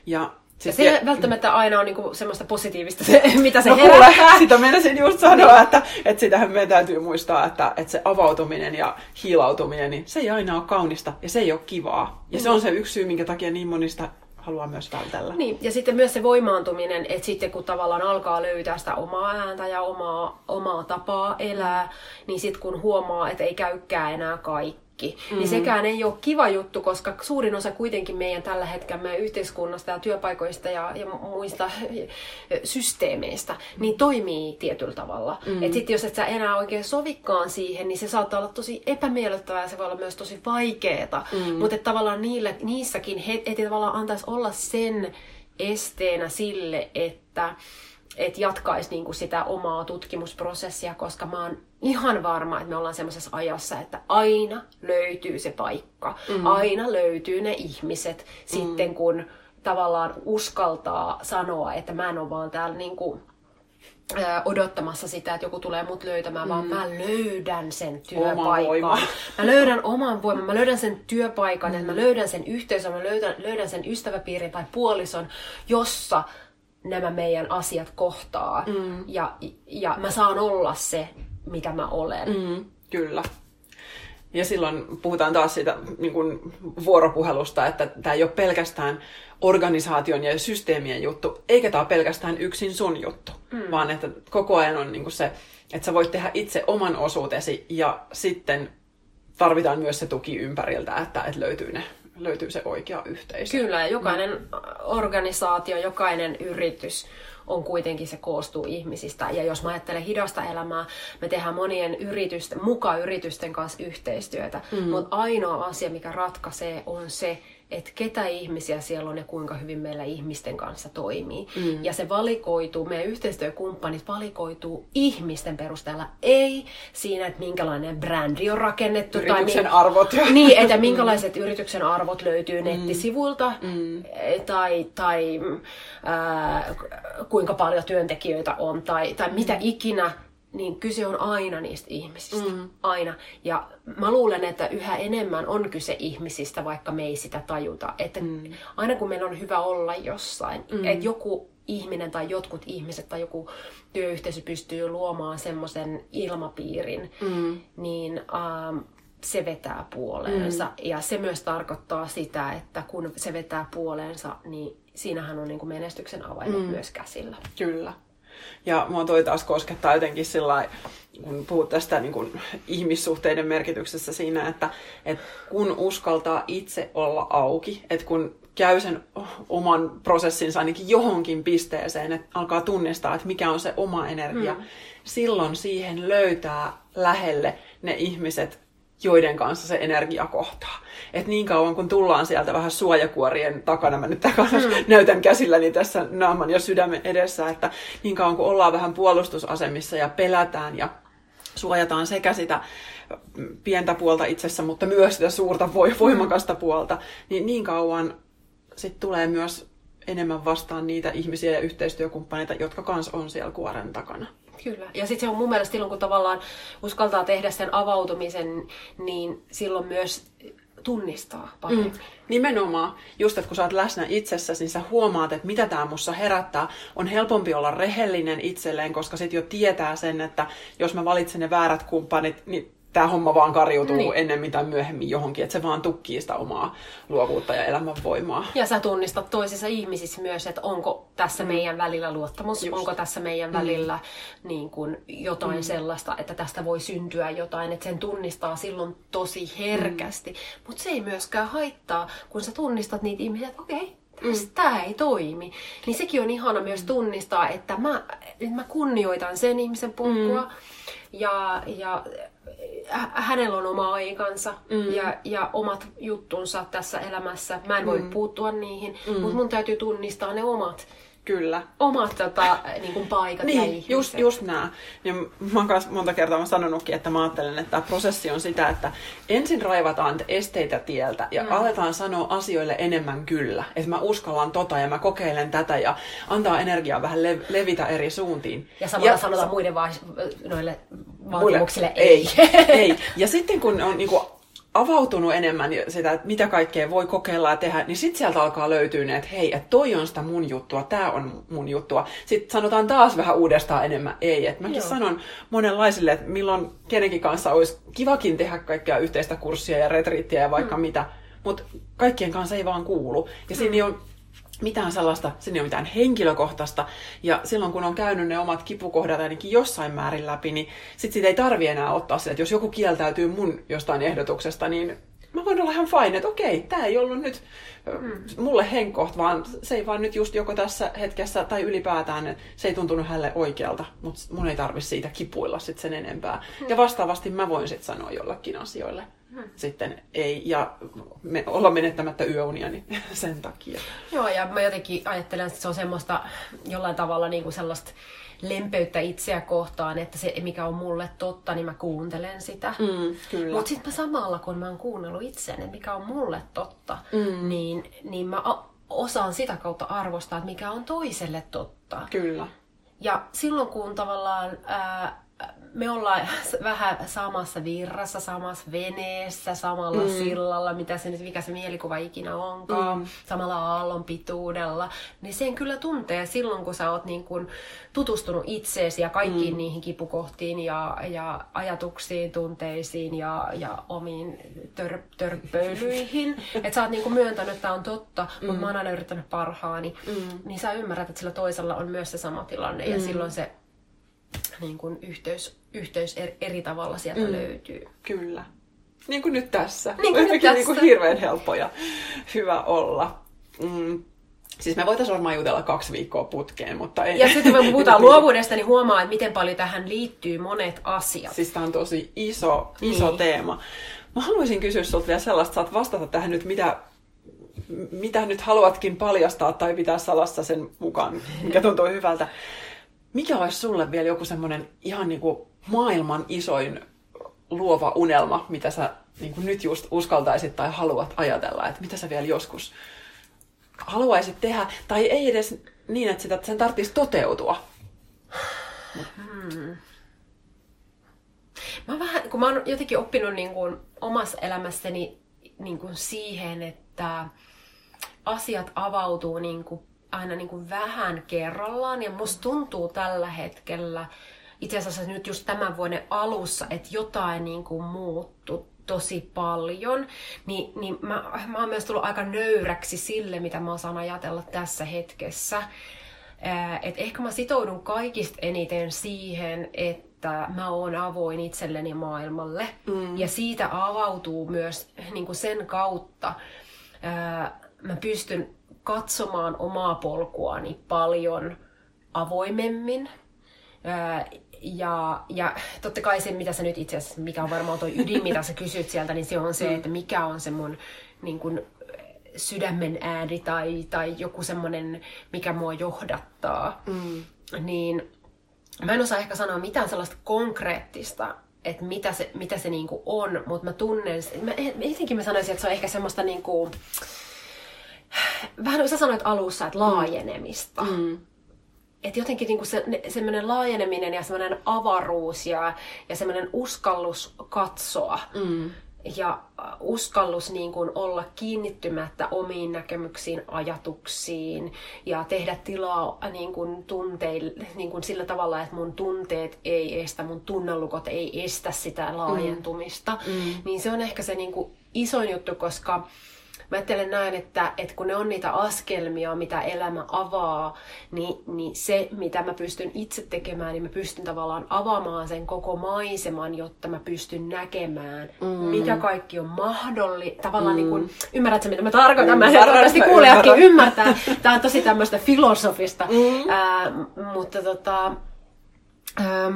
Ja Siis se ei välttämättä aina ole niinku semmoista positiivista, se, [LAUGHS] mitä se no, herättää. Kuule, sitä menisin just sanoa, niin. että, että sitähän meidän täytyy muistaa, että, että se avautuminen ja hiilautuminen, niin se ei aina ole kaunista ja se ei ole kivaa. Ja mm. se on se yksi syy, minkä takia niin monista haluaa myös vältellä. Niin, ja sitten myös se voimaantuminen, että sitten kun tavallaan alkaa löytää sitä omaa ääntä ja omaa, omaa tapaa elää, niin sitten kun huomaa, että ei käykään enää kaikki, kaikki, mm-hmm. niin sekään ei ole kiva juttu, koska suurin osa kuitenkin meidän tällä hetkellä meidän yhteiskunnasta ja työpaikoista ja, ja muista systeemeistä, niin toimii tietyllä tavalla. Mm-hmm. Et sitten jos et sä enää oikein sovikkaan siihen, niin se saattaa olla tosi epämiellyttävää ja se voi olla myös tosi vaikeeta. Mm-hmm. Mutta tavallaan niille, niissäkin he, et tavallaan antaisi olla sen esteenä sille, että että jatkaisi niinku sitä omaa tutkimusprosessia, koska mä oon ihan varma, että me ollaan semmoisessa ajassa, että aina löytyy se paikka, mm. aina löytyy ne ihmiset mm. sitten, kun tavallaan uskaltaa sanoa, että mä en ole vaan täällä niinku, ää, odottamassa sitä, että joku tulee mut löytämään, mm. vaan mä löydän sen työpaikan. Mä löydän oman voiman, mä löydän sen työpaikan, mm. että mä löydän sen yhteisön, mä löydän, löydän sen ystäväpiirin tai puolison, jossa nämä meidän asiat kohtaa. Mm. Ja, ja mä saan olla se, mitä mä olen. Mm, kyllä. Ja silloin puhutaan taas siitä niin kuin vuoropuhelusta, että tämä ei ole pelkästään organisaation ja systeemien juttu, eikä tämä ole pelkästään yksin sun juttu, mm. vaan että koko ajan on niin kuin se, että sä voit tehdä itse oman osuutesi ja sitten tarvitaan myös se tuki ympäriltä, että, että löytyy, ne, löytyy se oikea yhteisö. Kyllä, ja jokainen mm. organisaatio, jokainen yritys on kuitenkin se koostuu ihmisistä. Ja jos mä ajattelen hidasta elämää, me tehdään monien yritysten, mukaan yritysten kanssa yhteistyötä. Mm. Mutta ainoa asia, mikä ratkaisee, on se, että ketä ihmisiä siellä on ja kuinka hyvin meillä ihmisten kanssa toimii. Mm. Ja se valikoituu, meidän yhteistyökumppanit valikoituu ihmisten perusteella, ei siinä, että minkälainen brändi on rakennettu. Yrityksen tai arvot. Niin, että minkälaiset mm. yrityksen arvot löytyy mm. nettisivuilta, mm. tai, tai äh, kuinka paljon työntekijöitä on, tai, tai mitä ikinä niin kyse on aina niistä ihmisistä. Mm. Aina. Ja mä luulen, että yhä enemmän on kyse ihmisistä, vaikka me ei sitä tajuta. Että mm. aina kun meillä on hyvä olla jossain, mm. että joku ihminen tai jotkut ihmiset tai joku työyhteisö pystyy luomaan semmoisen ilmapiirin, mm. niin ähm, se vetää puoleensa. Mm. Ja se myös tarkoittaa sitä, että kun se vetää puoleensa, niin siinähän on niin kuin menestyksen avaimet mm. myös käsillä. Kyllä. Ja mua toi taas koskettaa jotenkin sillä kun puhut tästä niin kuin ihmissuhteiden merkityksestä siinä, että, että kun uskaltaa itse olla auki, että kun käy sen oman prosessinsa ainakin johonkin pisteeseen, että alkaa tunnistaa, että mikä on se oma energia, mm. silloin siihen löytää lähelle ne ihmiset, joiden kanssa se energia kohtaa. Et niin kauan kun tullaan sieltä vähän suojakuorien takana, mä nyt takana mm. näytän käsilläni tässä naaman ja sydämen edessä, että niin kauan kun ollaan vähän puolustusasemissa ja pelätään ja suojataan sekä sitä pientä puolta itsessä, mutta myös sitä suurta voimakasta puolta, niin niin kauan sitten tulee myös enemmän vastaan niitä ihmisiä ja yhteistyökumppaneita, jotka kans on siellä kuoren takana. Kyllä. Ja sitten se on mun mielestä silloin, kun tavallaan uskaltaa tehdä sen avautumisen, niin silloin myös tunnistaa paremmin. Mm, nimenomaan. Just, että kun sä oot läsnä itsessäsi, niin sä huomaat, että mitä tämä mussa herättää. On helpompi olla rehellinen itselleen, koska sit jo tietää sen, että jos mä valitsen ne väärät kumppanit, niin tämä homma vaan karjutuu niin. ennemmin tai myöhemmin johonkin, että se vaan tukkii sitä omaa luovuutta ja elämänvoimaa. Ja sä tunnistat toisissa ihmisissä myös, että onko tässä mm. meidän välillä luottamus, Just. onko tässä meidän mm. välillä niin kuin jotain mm. sellaista, että tästä voi syntyä jotain, että sen tunnistaa silloin tosi herkästi. Mm. Mutta se ei myöskään haittaa, kun sä tunnistat niitä ihmisiä, että okei, okay, mm. tämä ei toimi. Niin sekin on ihana myös tunnistaa, että mä, että mä kunnioitan sen ihmisen polkua. Mm. Ja, ja hänellä on oma aikansa mm. ja, ja omat juttunsa tässä elämässä. Mä en voi mm. puuttua niihin, mm. mutta mun täytyy tunnistaa ne omat Kyllä. omat tota, niin kuin paikat niin, ja ihmiset. just, just nämä. Ja mä oon monta kertaa mä sanonutkin, että mä ajattelen, että tämä prosessi on sitä, että ensin raivataan esteitä tieltä ja mm. aletaan sanoa asioille enemmän kyllä. Että mä uskallan tota ja mä kokeilen tätä ja antaa energiaa vähän lev- levitä eri suuntiin. Ja samalla ja sanotaan sa- muiden va- noille vaatimuksille ei. ei. ei. Ja sitten kun on niin kuin, avautunut enemmän sitä, että mitä kaikkea voi kokeilla ja tehdä, niin sitten sieltä alkaa löytyä ne, että hei, että toi on sitä mun juttua, tämä on mun juttua. Sitten sanotaan taas vähän uudestaan enemmän ei. Että mäkin Joo. sanon monenlaisille, että milloin kenenkin kanssa olisi kivakin tehdä kaikkea yhteistä kurssia ja retriittiä ja vaikka mm. mitä, mutta kaikkien kanssa ei vaan kuulu. Ja mm. siinä on mitään sellaista, sinne ei ole mitään henkilökohtaista. Ja silloin kun on käynyt ne omat kipukohdat ainakin jossain määrin läpi, niin sit siitä ei tarvi enää ottaa sitä, että jos joku kieltäytyy mun jostain ehdotuksesta, niin mä voin olla ihan fine, että okei, tämä ei ollut nyt mm. mulle henkkoht, vaan se ei vaan nyt just joko tässä hetkessä tai ylipäätään, se ei tuntunut hänelle oikealta, mutta mun ei tarvi siitä kipuilla sit sen enempää. Mm. Ja vastaavasti mä voin sitten sanoa jollekin asioille. Sitten ei, ja me, olla menettämättä yöunia niin [LAUGHS] sen takia. Joo, ja mä jotenkin ajattelen, että se on semmoista jollain tavalla niin kuin sellaista lempeyttä itseä kohtaan, että se mikä on mulle totta, niin mä kuuntelen sitä. Mm, Mutta sitten mä samalla, kun mä oon kuunnellut itseäni, mikä on mulle totta, mm. niin, niin mä osaan sitä kautta arvostaa, että mikä on toiselle totta. Kyllä. Ja silloin kun tavallaan ää, me ollaan vähän samassa virrassa, samassa veneessä, samalla mm. sillalla, mitä se nyt, mikä se mielikuva ikinä onkaan, mm. samalla aallon pituudella, niin sen kyllä tuntee silloin, kun sä oot niin kun tutustunut itseesi ja kaikkiin mm. niihin kipukohtiin ja, ja ajatuksiin, tunteisiin ja, ja omiin tör, törppöilyihin. [LAUGHS] että sä oot niin myöntänyt, että tämä on totta, mm. mutta mä oon aina yrittänyt parhaani. Mm. Niin sä ymmärrät, että sillä toisella on myös se sama tilanne mm. ja silloin se niin kuin yhteys, yhteys eri, eri tavalla sieltä mm. löytyy. Kyllä. Niin kuin nyt tässä. Niin kuin nyt tässä. Niin kuin hirveän helppo ja hyvä olla. Mm. Siis me voitaisiin varmaan jutella kaksi viikkoa putkeen, mutta ei. Ja sitten kun [LAUGHS] puhutaan luovuudesta, niin huomaa, että miten paljon tähän liittyy monet asiat. Siis tämä on tosi iso, iso niin. teema. Mä haluaisin kysyä sinulta vielä sellaista, saat vastata tähän nyt, mitä, mitä nyt haluatkin paljastaa tai pitää salassa sen mukaan, mikä tuntuu hyvältä. Mikä olisi sulle vielä joku semmoinen ihan niin kuin maailman isoin luova unelma, mitä sä niin kuin nyt just uskaltaisit tai haluat ajatella, että mitä sä vielä joskus haluaisit tehdä, tai ei edes niin, että sitä, sen tarvitsisi toteutua. Hmm. mä vähän, kun mä oon jotenkin oppinut niin kuin omassa elämässäni niin kuin siihen, että asiat avautuu niin kuin aina niin kuin vähän kerrallaan. Ja musta tuntuu tällä hetkellä, itse asiassa nyt just tämän vuoden alussa, että jotain niin kuin muuttu tosi paljon, niin, niin mä, mä oon myös tullut aika nöyräksi sille, mitä mä osaan ajatella tässä hetkessä. Et ehkä mä sitoudun kaikista eniten siihen, että mä oon avoin itselleni maailmalle. Mm. Ja siitä avautuu myös niin kuin sen kautta, ää, mä pystyn katsomaan omaa polkuani paljon avoimemmin. Ja, ja totta kai se, mitä sä nyt itse asiassa, mikä on varmaan toi ydin, mitä sä kysyt sieltä, niin se on se, mm. että mikä on se mun niin kun, sydämen ääni tai, tai joku semmoinen, mikä mua johdattaa. Mm. Niin mä en osaa ehkä sanoa mitään sellaista konkreettista, että mitä se, mitä se niinku on, mutta mä tunnen, mä, jotenkin mä sanoisin, että se on ehkä semmoista niinku, vähän niin sä sanoit alussa, että laajenemista. Mm että jotenkin niinku se, semmoinen laajeneminen ja semmoinen avaruus ja, ja semmoinen uskallus katsoa mm. ja uskallus niin kuin olla kiinnittymättä omiin näkemyksiin, ajatuksiin ja tehdä tilaa niin kuin tunteille, niin kuin sillä tavalla, että mun tunteet ei estä, mun tunnelukot ei estä sitä laajentumista. Mm. Mm. Niin se on ehkä se niin kuin isoin juttu, koska mä ajattelen näin, että, että kun ne on niitä askelmia, mitä elämä avaa, niin, niin se, mitä mä pystyn itse tekemään, niin mä pystyn tavallaan avaamaan sen koko maiseman, jotta mä pystyn näkemään, mm. mikä kaikki on mahdollista. Tavallaan mm. niin kun, ymmärrätkö, mitä mä tarkoitan? Mm, mä toivottavasti kuulijatkin ymmärtää. Tämä on tosi tämmöistä filosofista. Mm. Ää, mutta tota... Ää,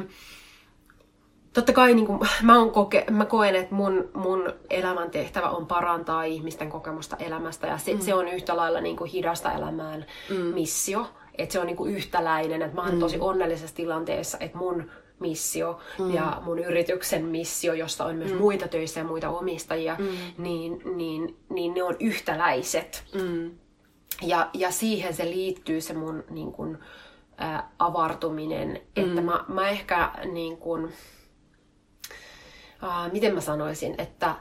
totta kai niin kuin, mä, on koke, mä koen, että mun, mun elämän tehtävä on parantaa ihmisten kokemusta elämästä ja se, mm. se on yhtä lailla niin kuin hidasta elämään mm. missio. Että se on niin kuin yhtäläinen, että mä oon mm. tosi onnellisessa tilanteessa, että mun missio mm. ja mun yrityksen missio, josta on myös mm. muita töissä ja muita omistajia, mm. niin, niin, niin ne on yhtäläiset. Mm. Ja, ja siihen se liittyy se mun niin kuin, ä, avartuminen, mm. että mä, mä ehkä niin kuin, miten mä sanoisin, että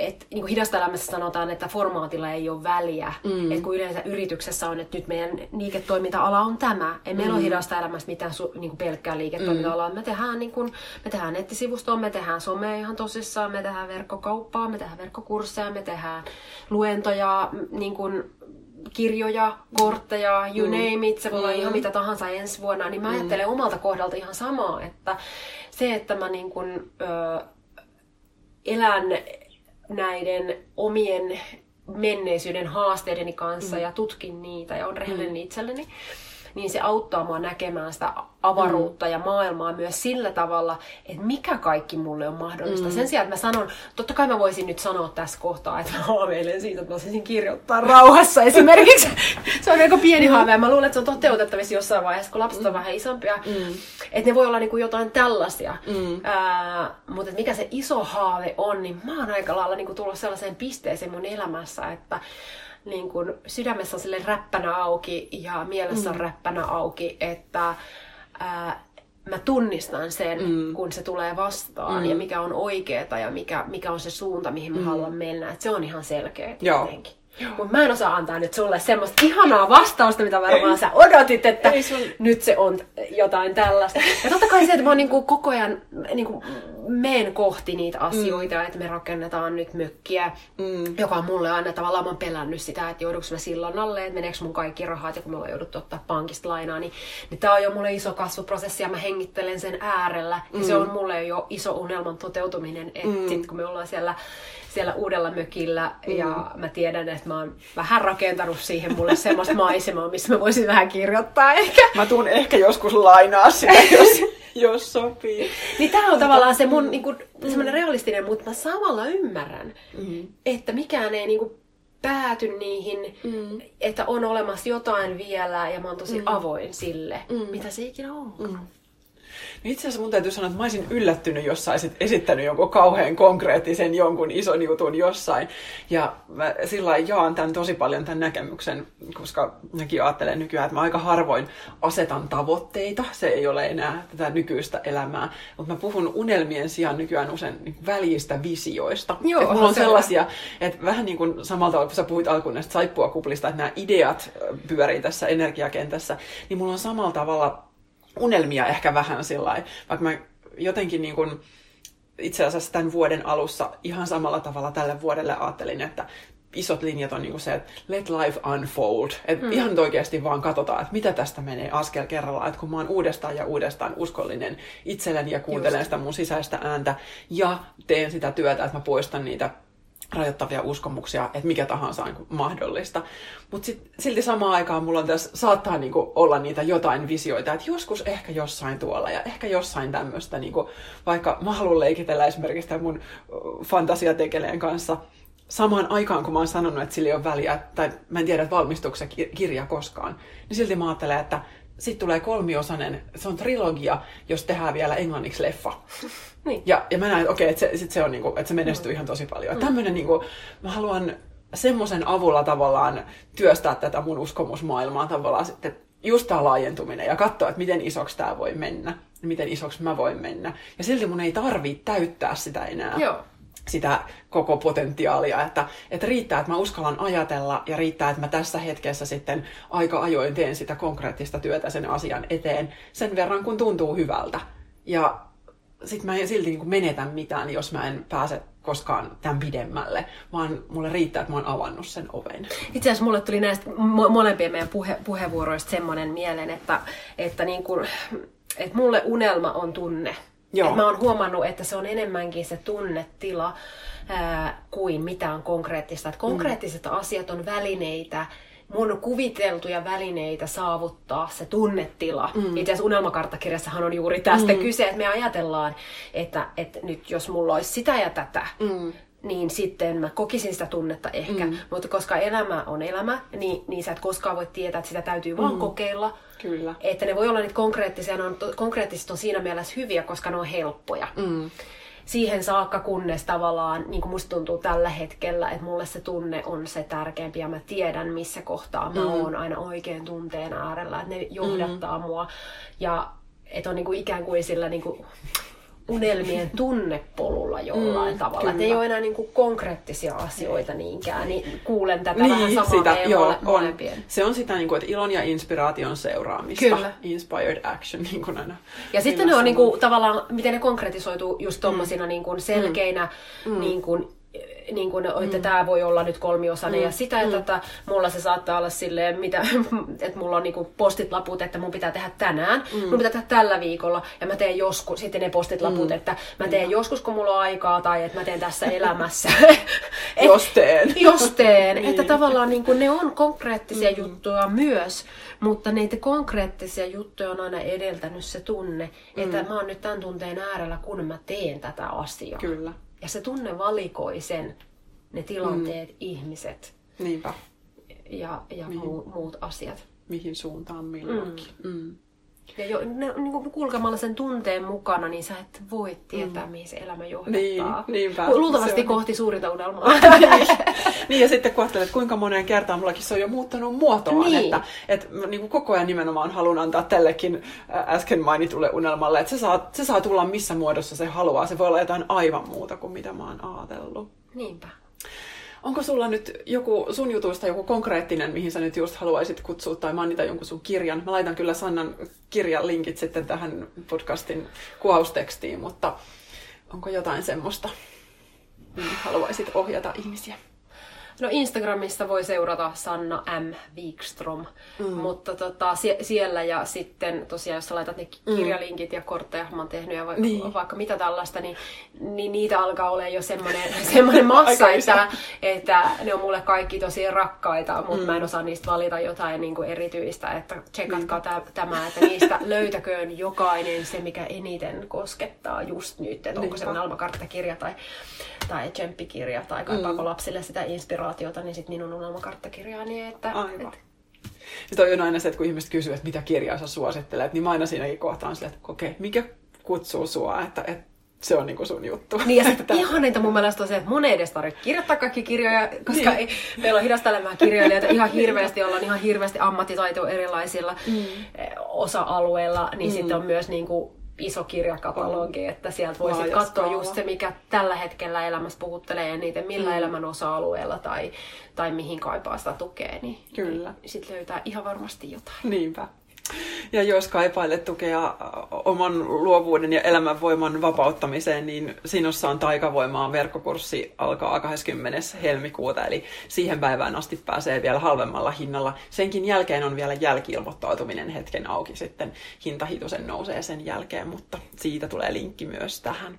et, niin kuin hidasta elämässä sanotaan, että formaatilla ei ole väliä. Mm. Et kun yleensä yrityksessä on, että nyt meidän liiketoiminta-ala on tämä. Ei meillä mm. ole hidasta elämässä mitään su, niin kuin pelkkää liiketoiminta-alaa. Mm. Me tehdään, niin kuin, me tehdään nettisivustoa, me tehdään somea ihan tosissaan, me tehdään verkkokauppaa, me tehdään verkkokursseja, me tehdään luentoja, niin kuin, kirjoja, kortteja, you mm. name it, se voi olla mm. ihan mitä tahansa ensi vuonna, niin mä mm. ajattelen omalta kohdalta ihan samaa, että se, että mä niin kun, ö, elän näiden omien menneisyyden haasteideni kanssa mm. ja tutkin niitä ja on rehellinen mm. itselleni, niin se auttaa mua näkemään sitä avaruutta mm. ja maailmaa myös sillä tavalla, että mikä kaikki mulle on mahdollista. Mm. Sen sijaan, että mä sanon, totta kai mä voisin nyt sanoa tässä kohtaa, että mä haaveilen siitä, että mä voisin kirjoittaa rauhassa esimerkiksi. [LAUGHS] se on aika pieni mm. haave mä luulen, että se on toteutettavissa jossain vaiheessa, kun lapset on mm. vähän isompia. Mm. Että ne voi olla niinku jotain tällaisia. Mm. Ää, mutta mikä se iso haave on, niin mä oon aika lailla niinku tullut sellaiseen pisteeseen mun elämässä, että niin kun sydämessä on sille räppänä auki ja mielessä on mm. räppänä auki, että ää, mä tunnistan sen, mm. kun se tulee vastaan mm. ja mikä on oikeeta ja mikä, mikä on se suunta, mihin mä mm. haluan mennä. Et se on ihan selkeä tietenkin. Mutta mä en osaa antaa nyt sulle semmoista ihanaa vastausta, mitä varmaan sä odotit, että sun... nyt se on jotain tällaista. Ja totta kai se, että mä niinku koko ajan niinku meen kohti niitä mm. asioita, mm. että me rakennetaan nyt mökkiä, mm. joka on mulle aina tavallaan, mä oon pelännyt sitä, että jouduks mä sillan alle, että meneekö mun kaikki rahat, ja kun me ollaan jouduttu ottaa pankista lainaa, niin, niin tää on jo mulle iso kasvuprosessi, ja mä hengittelen sen äärellä, mm. ja se on mulle jo iso unelman toteutuminen, että mm. sit kun me ollaan siellä siellä uudella mökillä mm. ja mä tiedän, että mä oon vähän rakentanut siihen mulle semmoista maisemaa, missä mä voisin vähän kirjoittaa ehkä. Mä tuun ehkä joskus lainaa sitä, jos, [LAUGHS] jos sopii. niin tää on tavallaan se mun niin kuin, semmoinen realistinen, mutta mä samalla ymmärrän, mm. että mikään ei niin kuin, pääty niihin, mm. että on olemassa jotain vielä ja mä oon tosi mm. avoin sille, mm. mitä se ikinä onkaan. Mm. No itse asiassa mun täytyy sanoa, että mä olisin yllättynyt, jos saisit esittänyt jonkun kauhean konkreettisen jonkun ison jutun jossain. Ja mä sillä jaan tämän tosi paljon tämän näkemyksen, koska mäkin ajattelen nykyään, että mä aika harvoin asetan tavoitteita. Se ei ole enää tätä nykyistä elämää. Mutta mä puhun unelmien sijaan nykyään usein niin väljistä visioista. Joo, että mulla on se sellaisia, että vähän niin kuin samalta tavalla, kun sä puhuit alkuun näistä saippua kuplista, että nämä ideat pyörii tässä energiakentässä, niin mulla on samalla tavalla unelmia ehkä vähän sillä vaikka mä jotenkin niin kuin, itse asiassa tämän vuoden alussa ihan samalla tavalla tälle vuodelle ajattelin, että isot linjat on niin kuin se, että let life unfold. Että hmm. ihan oikeasti vaan katsotaan, että mitä tästä menee askel kerrallaan. Että kun mä oon uudestaan ja uudestaan uskollinen itselleni ja kuuntelen Just. sitä mun sisäistä ääntä ja teen sitä työtä, että mä poistan niitä rajoittavia uskomuksia, että mikä tahansa on mahdollista. Mutta silti samaan aikaan mulla on tässä, saattaa niin kuin olla niitä jotain visioita, että joskus ehkä jossain tuolla ja ehkä jossain tämmöistä, niin kuin, vaikka mä haluan leikitellä esimerkiksi tämän mun fantasiatekeleen kanssa samaan aikaan, kun mä oon sanonut, että sillä ei ole väliä, tai mä en tiedä, että valmistuuko se ki- kirja koskaan, niin silti mä ajattelen, että sitten tulee kolmiosainen, se on trilogia, jos tehdään vielä englanniksi leffa. [LAUGHS] Niin. Ja, ja mä näen, että okei, että se, sit se, on, niinku, että se menestyy ihan tosi paljon. Mm. Tämmöinen, niinku, mä haluan semmoisen avulla tavallaan työstää tätä mun uskomusmaailmaa tavallaan sitten just tämä laajentuminen ja katsoa, että miten isoksi tämä voi mennä miten isoksi mä voin mennä. Ja silti mun ei tarvitse täyttää sitä enää Joo. Sitä koko potentiaalia, että, että riittää, että mä uskallan ajatella ja riittää, että mä tässä hetkessä sitten aika ajoin teen sitä konkreettista työtä sen asian eteen sen verran, kun tuntuu hyvältä. Ja sitten mä en silti niin menetä mitään, jos mä en pääse koskaan tämän pidemmälle, vaan mulle riittää, että mä oon avannut sen oven. Itse asiassa mulle tuli näistä mo- molempien meidän puhe- puheenvuoroista semmoinen mieleen, että, että, niin kuin, että mulle unelma on tunne. Joo. Et mä oon huomannut, että se on enemmänkin se tunnetila ää, kuin mitään konkreettista. Et konkreettiset mm. asiat on välineitä, mun kuviteltuja välineitä saavuttaa se tunnetila. Mm. Itse asiassa unelmakarttakirjassahan on juuri tästä mm. kyse, että me ajatellaan, että, että nyt jos mulla olisi sitä ja tätä, mm niin sitten mä kokisin sitä tunnetta ehkä. Mm. Mutta koska elämä on elämä, niin, niin sä et koskaan voi tietää, että sitä täytyy vaan kokeilla. Kyllä. Että ne voi olla niitä konkreettisia, ne on, konkreettiset on siinä mielessä hyviä, koska ne on helppoja. Mm. Siihen saakka, kunnes tavallaan, niin kuin musta tuntuu tällä hetkellä, että mulle se tunne on se tärkeämpi ja mä tiedän, missä kohtaa mä mm. oon aina oikein tunteen äärellä, että ne johdattaa mm. mua. Ja että on niin kuin ikään kuin sillä niin kuin unelmien tunnepolulla jollain mm, tavalla. Että ei ole enää niin kuin konkreettisia asioita niinkään, niin kuulen tätä niin, vähän samaa sitä, joo, on. Se on sitä, niin kuin, että ilon ja inspiraation seuraamista. Kyllä. Inspired action, niin kuin aina. Ja sitten ne on niin kuin, tavallaan, miten ne konkretisoituu just tommosina niin kuin selkeinä, Mm. niin kuin, niin kuin, että tämä voi olla nyt kolmiosainen ja sitä ja tätä. Mulla se saattaa olla silleen, mitä, [LAUGHS] että mulla on niinku postit laput, että mun pitää tehdä tänään, mun pitää tehdä tällä viikolla ja mä teen joskus, sitten ne postit laput, että mä teen joskus kun mulla on aikaa tai että mä teen tässä [LAUGHS] elämässä. Et- [LAUGHS] Jos teen. Jos teen. Niin. Että tavallaan niin kuin ne on konkreettisia mm. juttuja myös, mutta niitä konkreettisia juttuja on aina edeltänyt se tunne, että mä oon nyt tämän tunteen äärellä, kun mä teen tätä asiaa. Kyllä. Ja se tunne valikoi sen, ne tilanteet, mm. ihmiset Niinpä. ja, ja muu, muut asiat. Mihin suuntaan milloinkin. Mm. Mm. Ja jo, ne, niin kuin kulkemalla sen tunteen mukana, niin sä et voi tietää, mm. mihin se elämä johdattaa. Niin, niinpä. Luultavasti kohti suurinta unelmaa. [LAUGHS] niin, ja sitten kun ajattelet, että kuinka moneen kertaan mullakin se on jo muuttanut muotoaan, Niin. että, että mä niin kuin koko ajan nimenomaan haluan antaa tällekin äsken mainitulle unelmalle, että se saa, se saa tulla missä muodossa se haluaa. Se voi olla jotain aivan muuta kuin mitä mä oon ajatellut. Niinpä. Onko sulla nyt joku sun jutuista joku konkreettinen, mihin sä nyt just haluaisit kutsua tai mainita jonkun sun kirjan? Mä laitan kyllä Sannan kirjan linkit sitten tähän podcastin kuvaustekstiin, mutta onko jotain semmoista, mihin haluaisit ohjata ihmisiä? No Instagramista voi seurata Sanna M. Wikström, mm. mutta tota, sie- siellä ja sitten tosiaan, jos sä laitat ne ki- kirjalinkit ja kortteja, mä oon tehnyt ja vaikka, Niin. vaikka mitä tällaista, niin, niin niitä alkaa olla jo semmoinen, [LAUGHS] semmoinen massa, että, että ne on mulle kaikki tosi rakkaita, mutta mm. mä en osaa niistä valita jotain niin kuin erityistä, että tsekatkaa tä- tämä, että niistä [LAUGHS] löytäköön jokainen se, mikä eniten koskettaa just nyt, että onko se Niinpä. unelmakarttakirja tai, tai tsemppikirja tai kaipaako lapsille sitä inspiraatiota, niin sitten minun unelmakarttakirjaa. Niin että, Aivan. et, Sitten on aina se, että kun ihmiset kysyvät, että mitä kirjaa sä suosittelet, niin mä aina siinäkin kohtaan silleen, että okei, okay, mikä kutsuu sua, että, että se on niinku sun juttu. Niin ja sitten [LAUGHS] ihaninta mun mielestä on se, että mun ei edes tarvitse kirjoittaa kaikki kirjoja, koska niin. ei, meillä on hidastelemaan kirjoilijoita ihan hirveästi, ollaan ihan hirveästi ammattitaitoa erilaisilla mm. Eh, osa-alueilla, niin mm. sitten on myös niinku iso kirjakatalogi, että sieltä voi sitten katsoa just se, mikä tällä hetkellä elämässä puhuttelee eniten, millä mm. elämän osa-alueella tai, tai mihin kaipaa sitä tukea, niin, Kyllä. niin sitten löytää ihan varmasti jotain. Niinpä. Ja jos kaipailet tukea oman luovuuden ja elämänvoiman vapauttamiseen, niin Sinussa on taikavoimaa verkkokurssi alkaa 20. helmikuuta, eli siihen päivään asti pääsee vielä halvemmalla hinnalla. Senkin jälkeen on vielä jälkiilmoittautuminen hetken auki sitten. Hinta hitusen nousee sen jälkeen, mutta siitä tulee linkki myös tähän.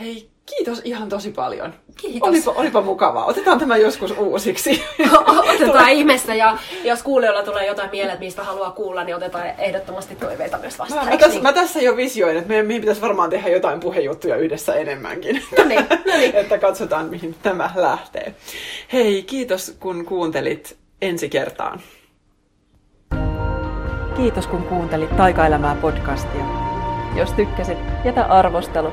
Hei, kiitos ihan tosi paljon. Kiitos. Olipa, olipa mukavaa. Otetaan tämä joskus uusiksi. otetaan ihmeessä ja jos kuulijoilla tulee jotain mieleen, mistä haluaa kuulla, niin otetaan ehdottomasti toiveita myös vastaan. Mä, mä, tässä, mä tässä jo visioin, että meidän, meidän pitäisi varmaan tehdä jotain puhejuttuja yhdessä enemmänkin. No niin, no niin. [LAUGHS] että katsotaan, mihin tämä lähtee. Hei, kiitos kun kuuntelit ensi kertaan. Kiitos kun kuuntelit Taikaelämää podcastia. Jos tykkäsit, jätä arvostelu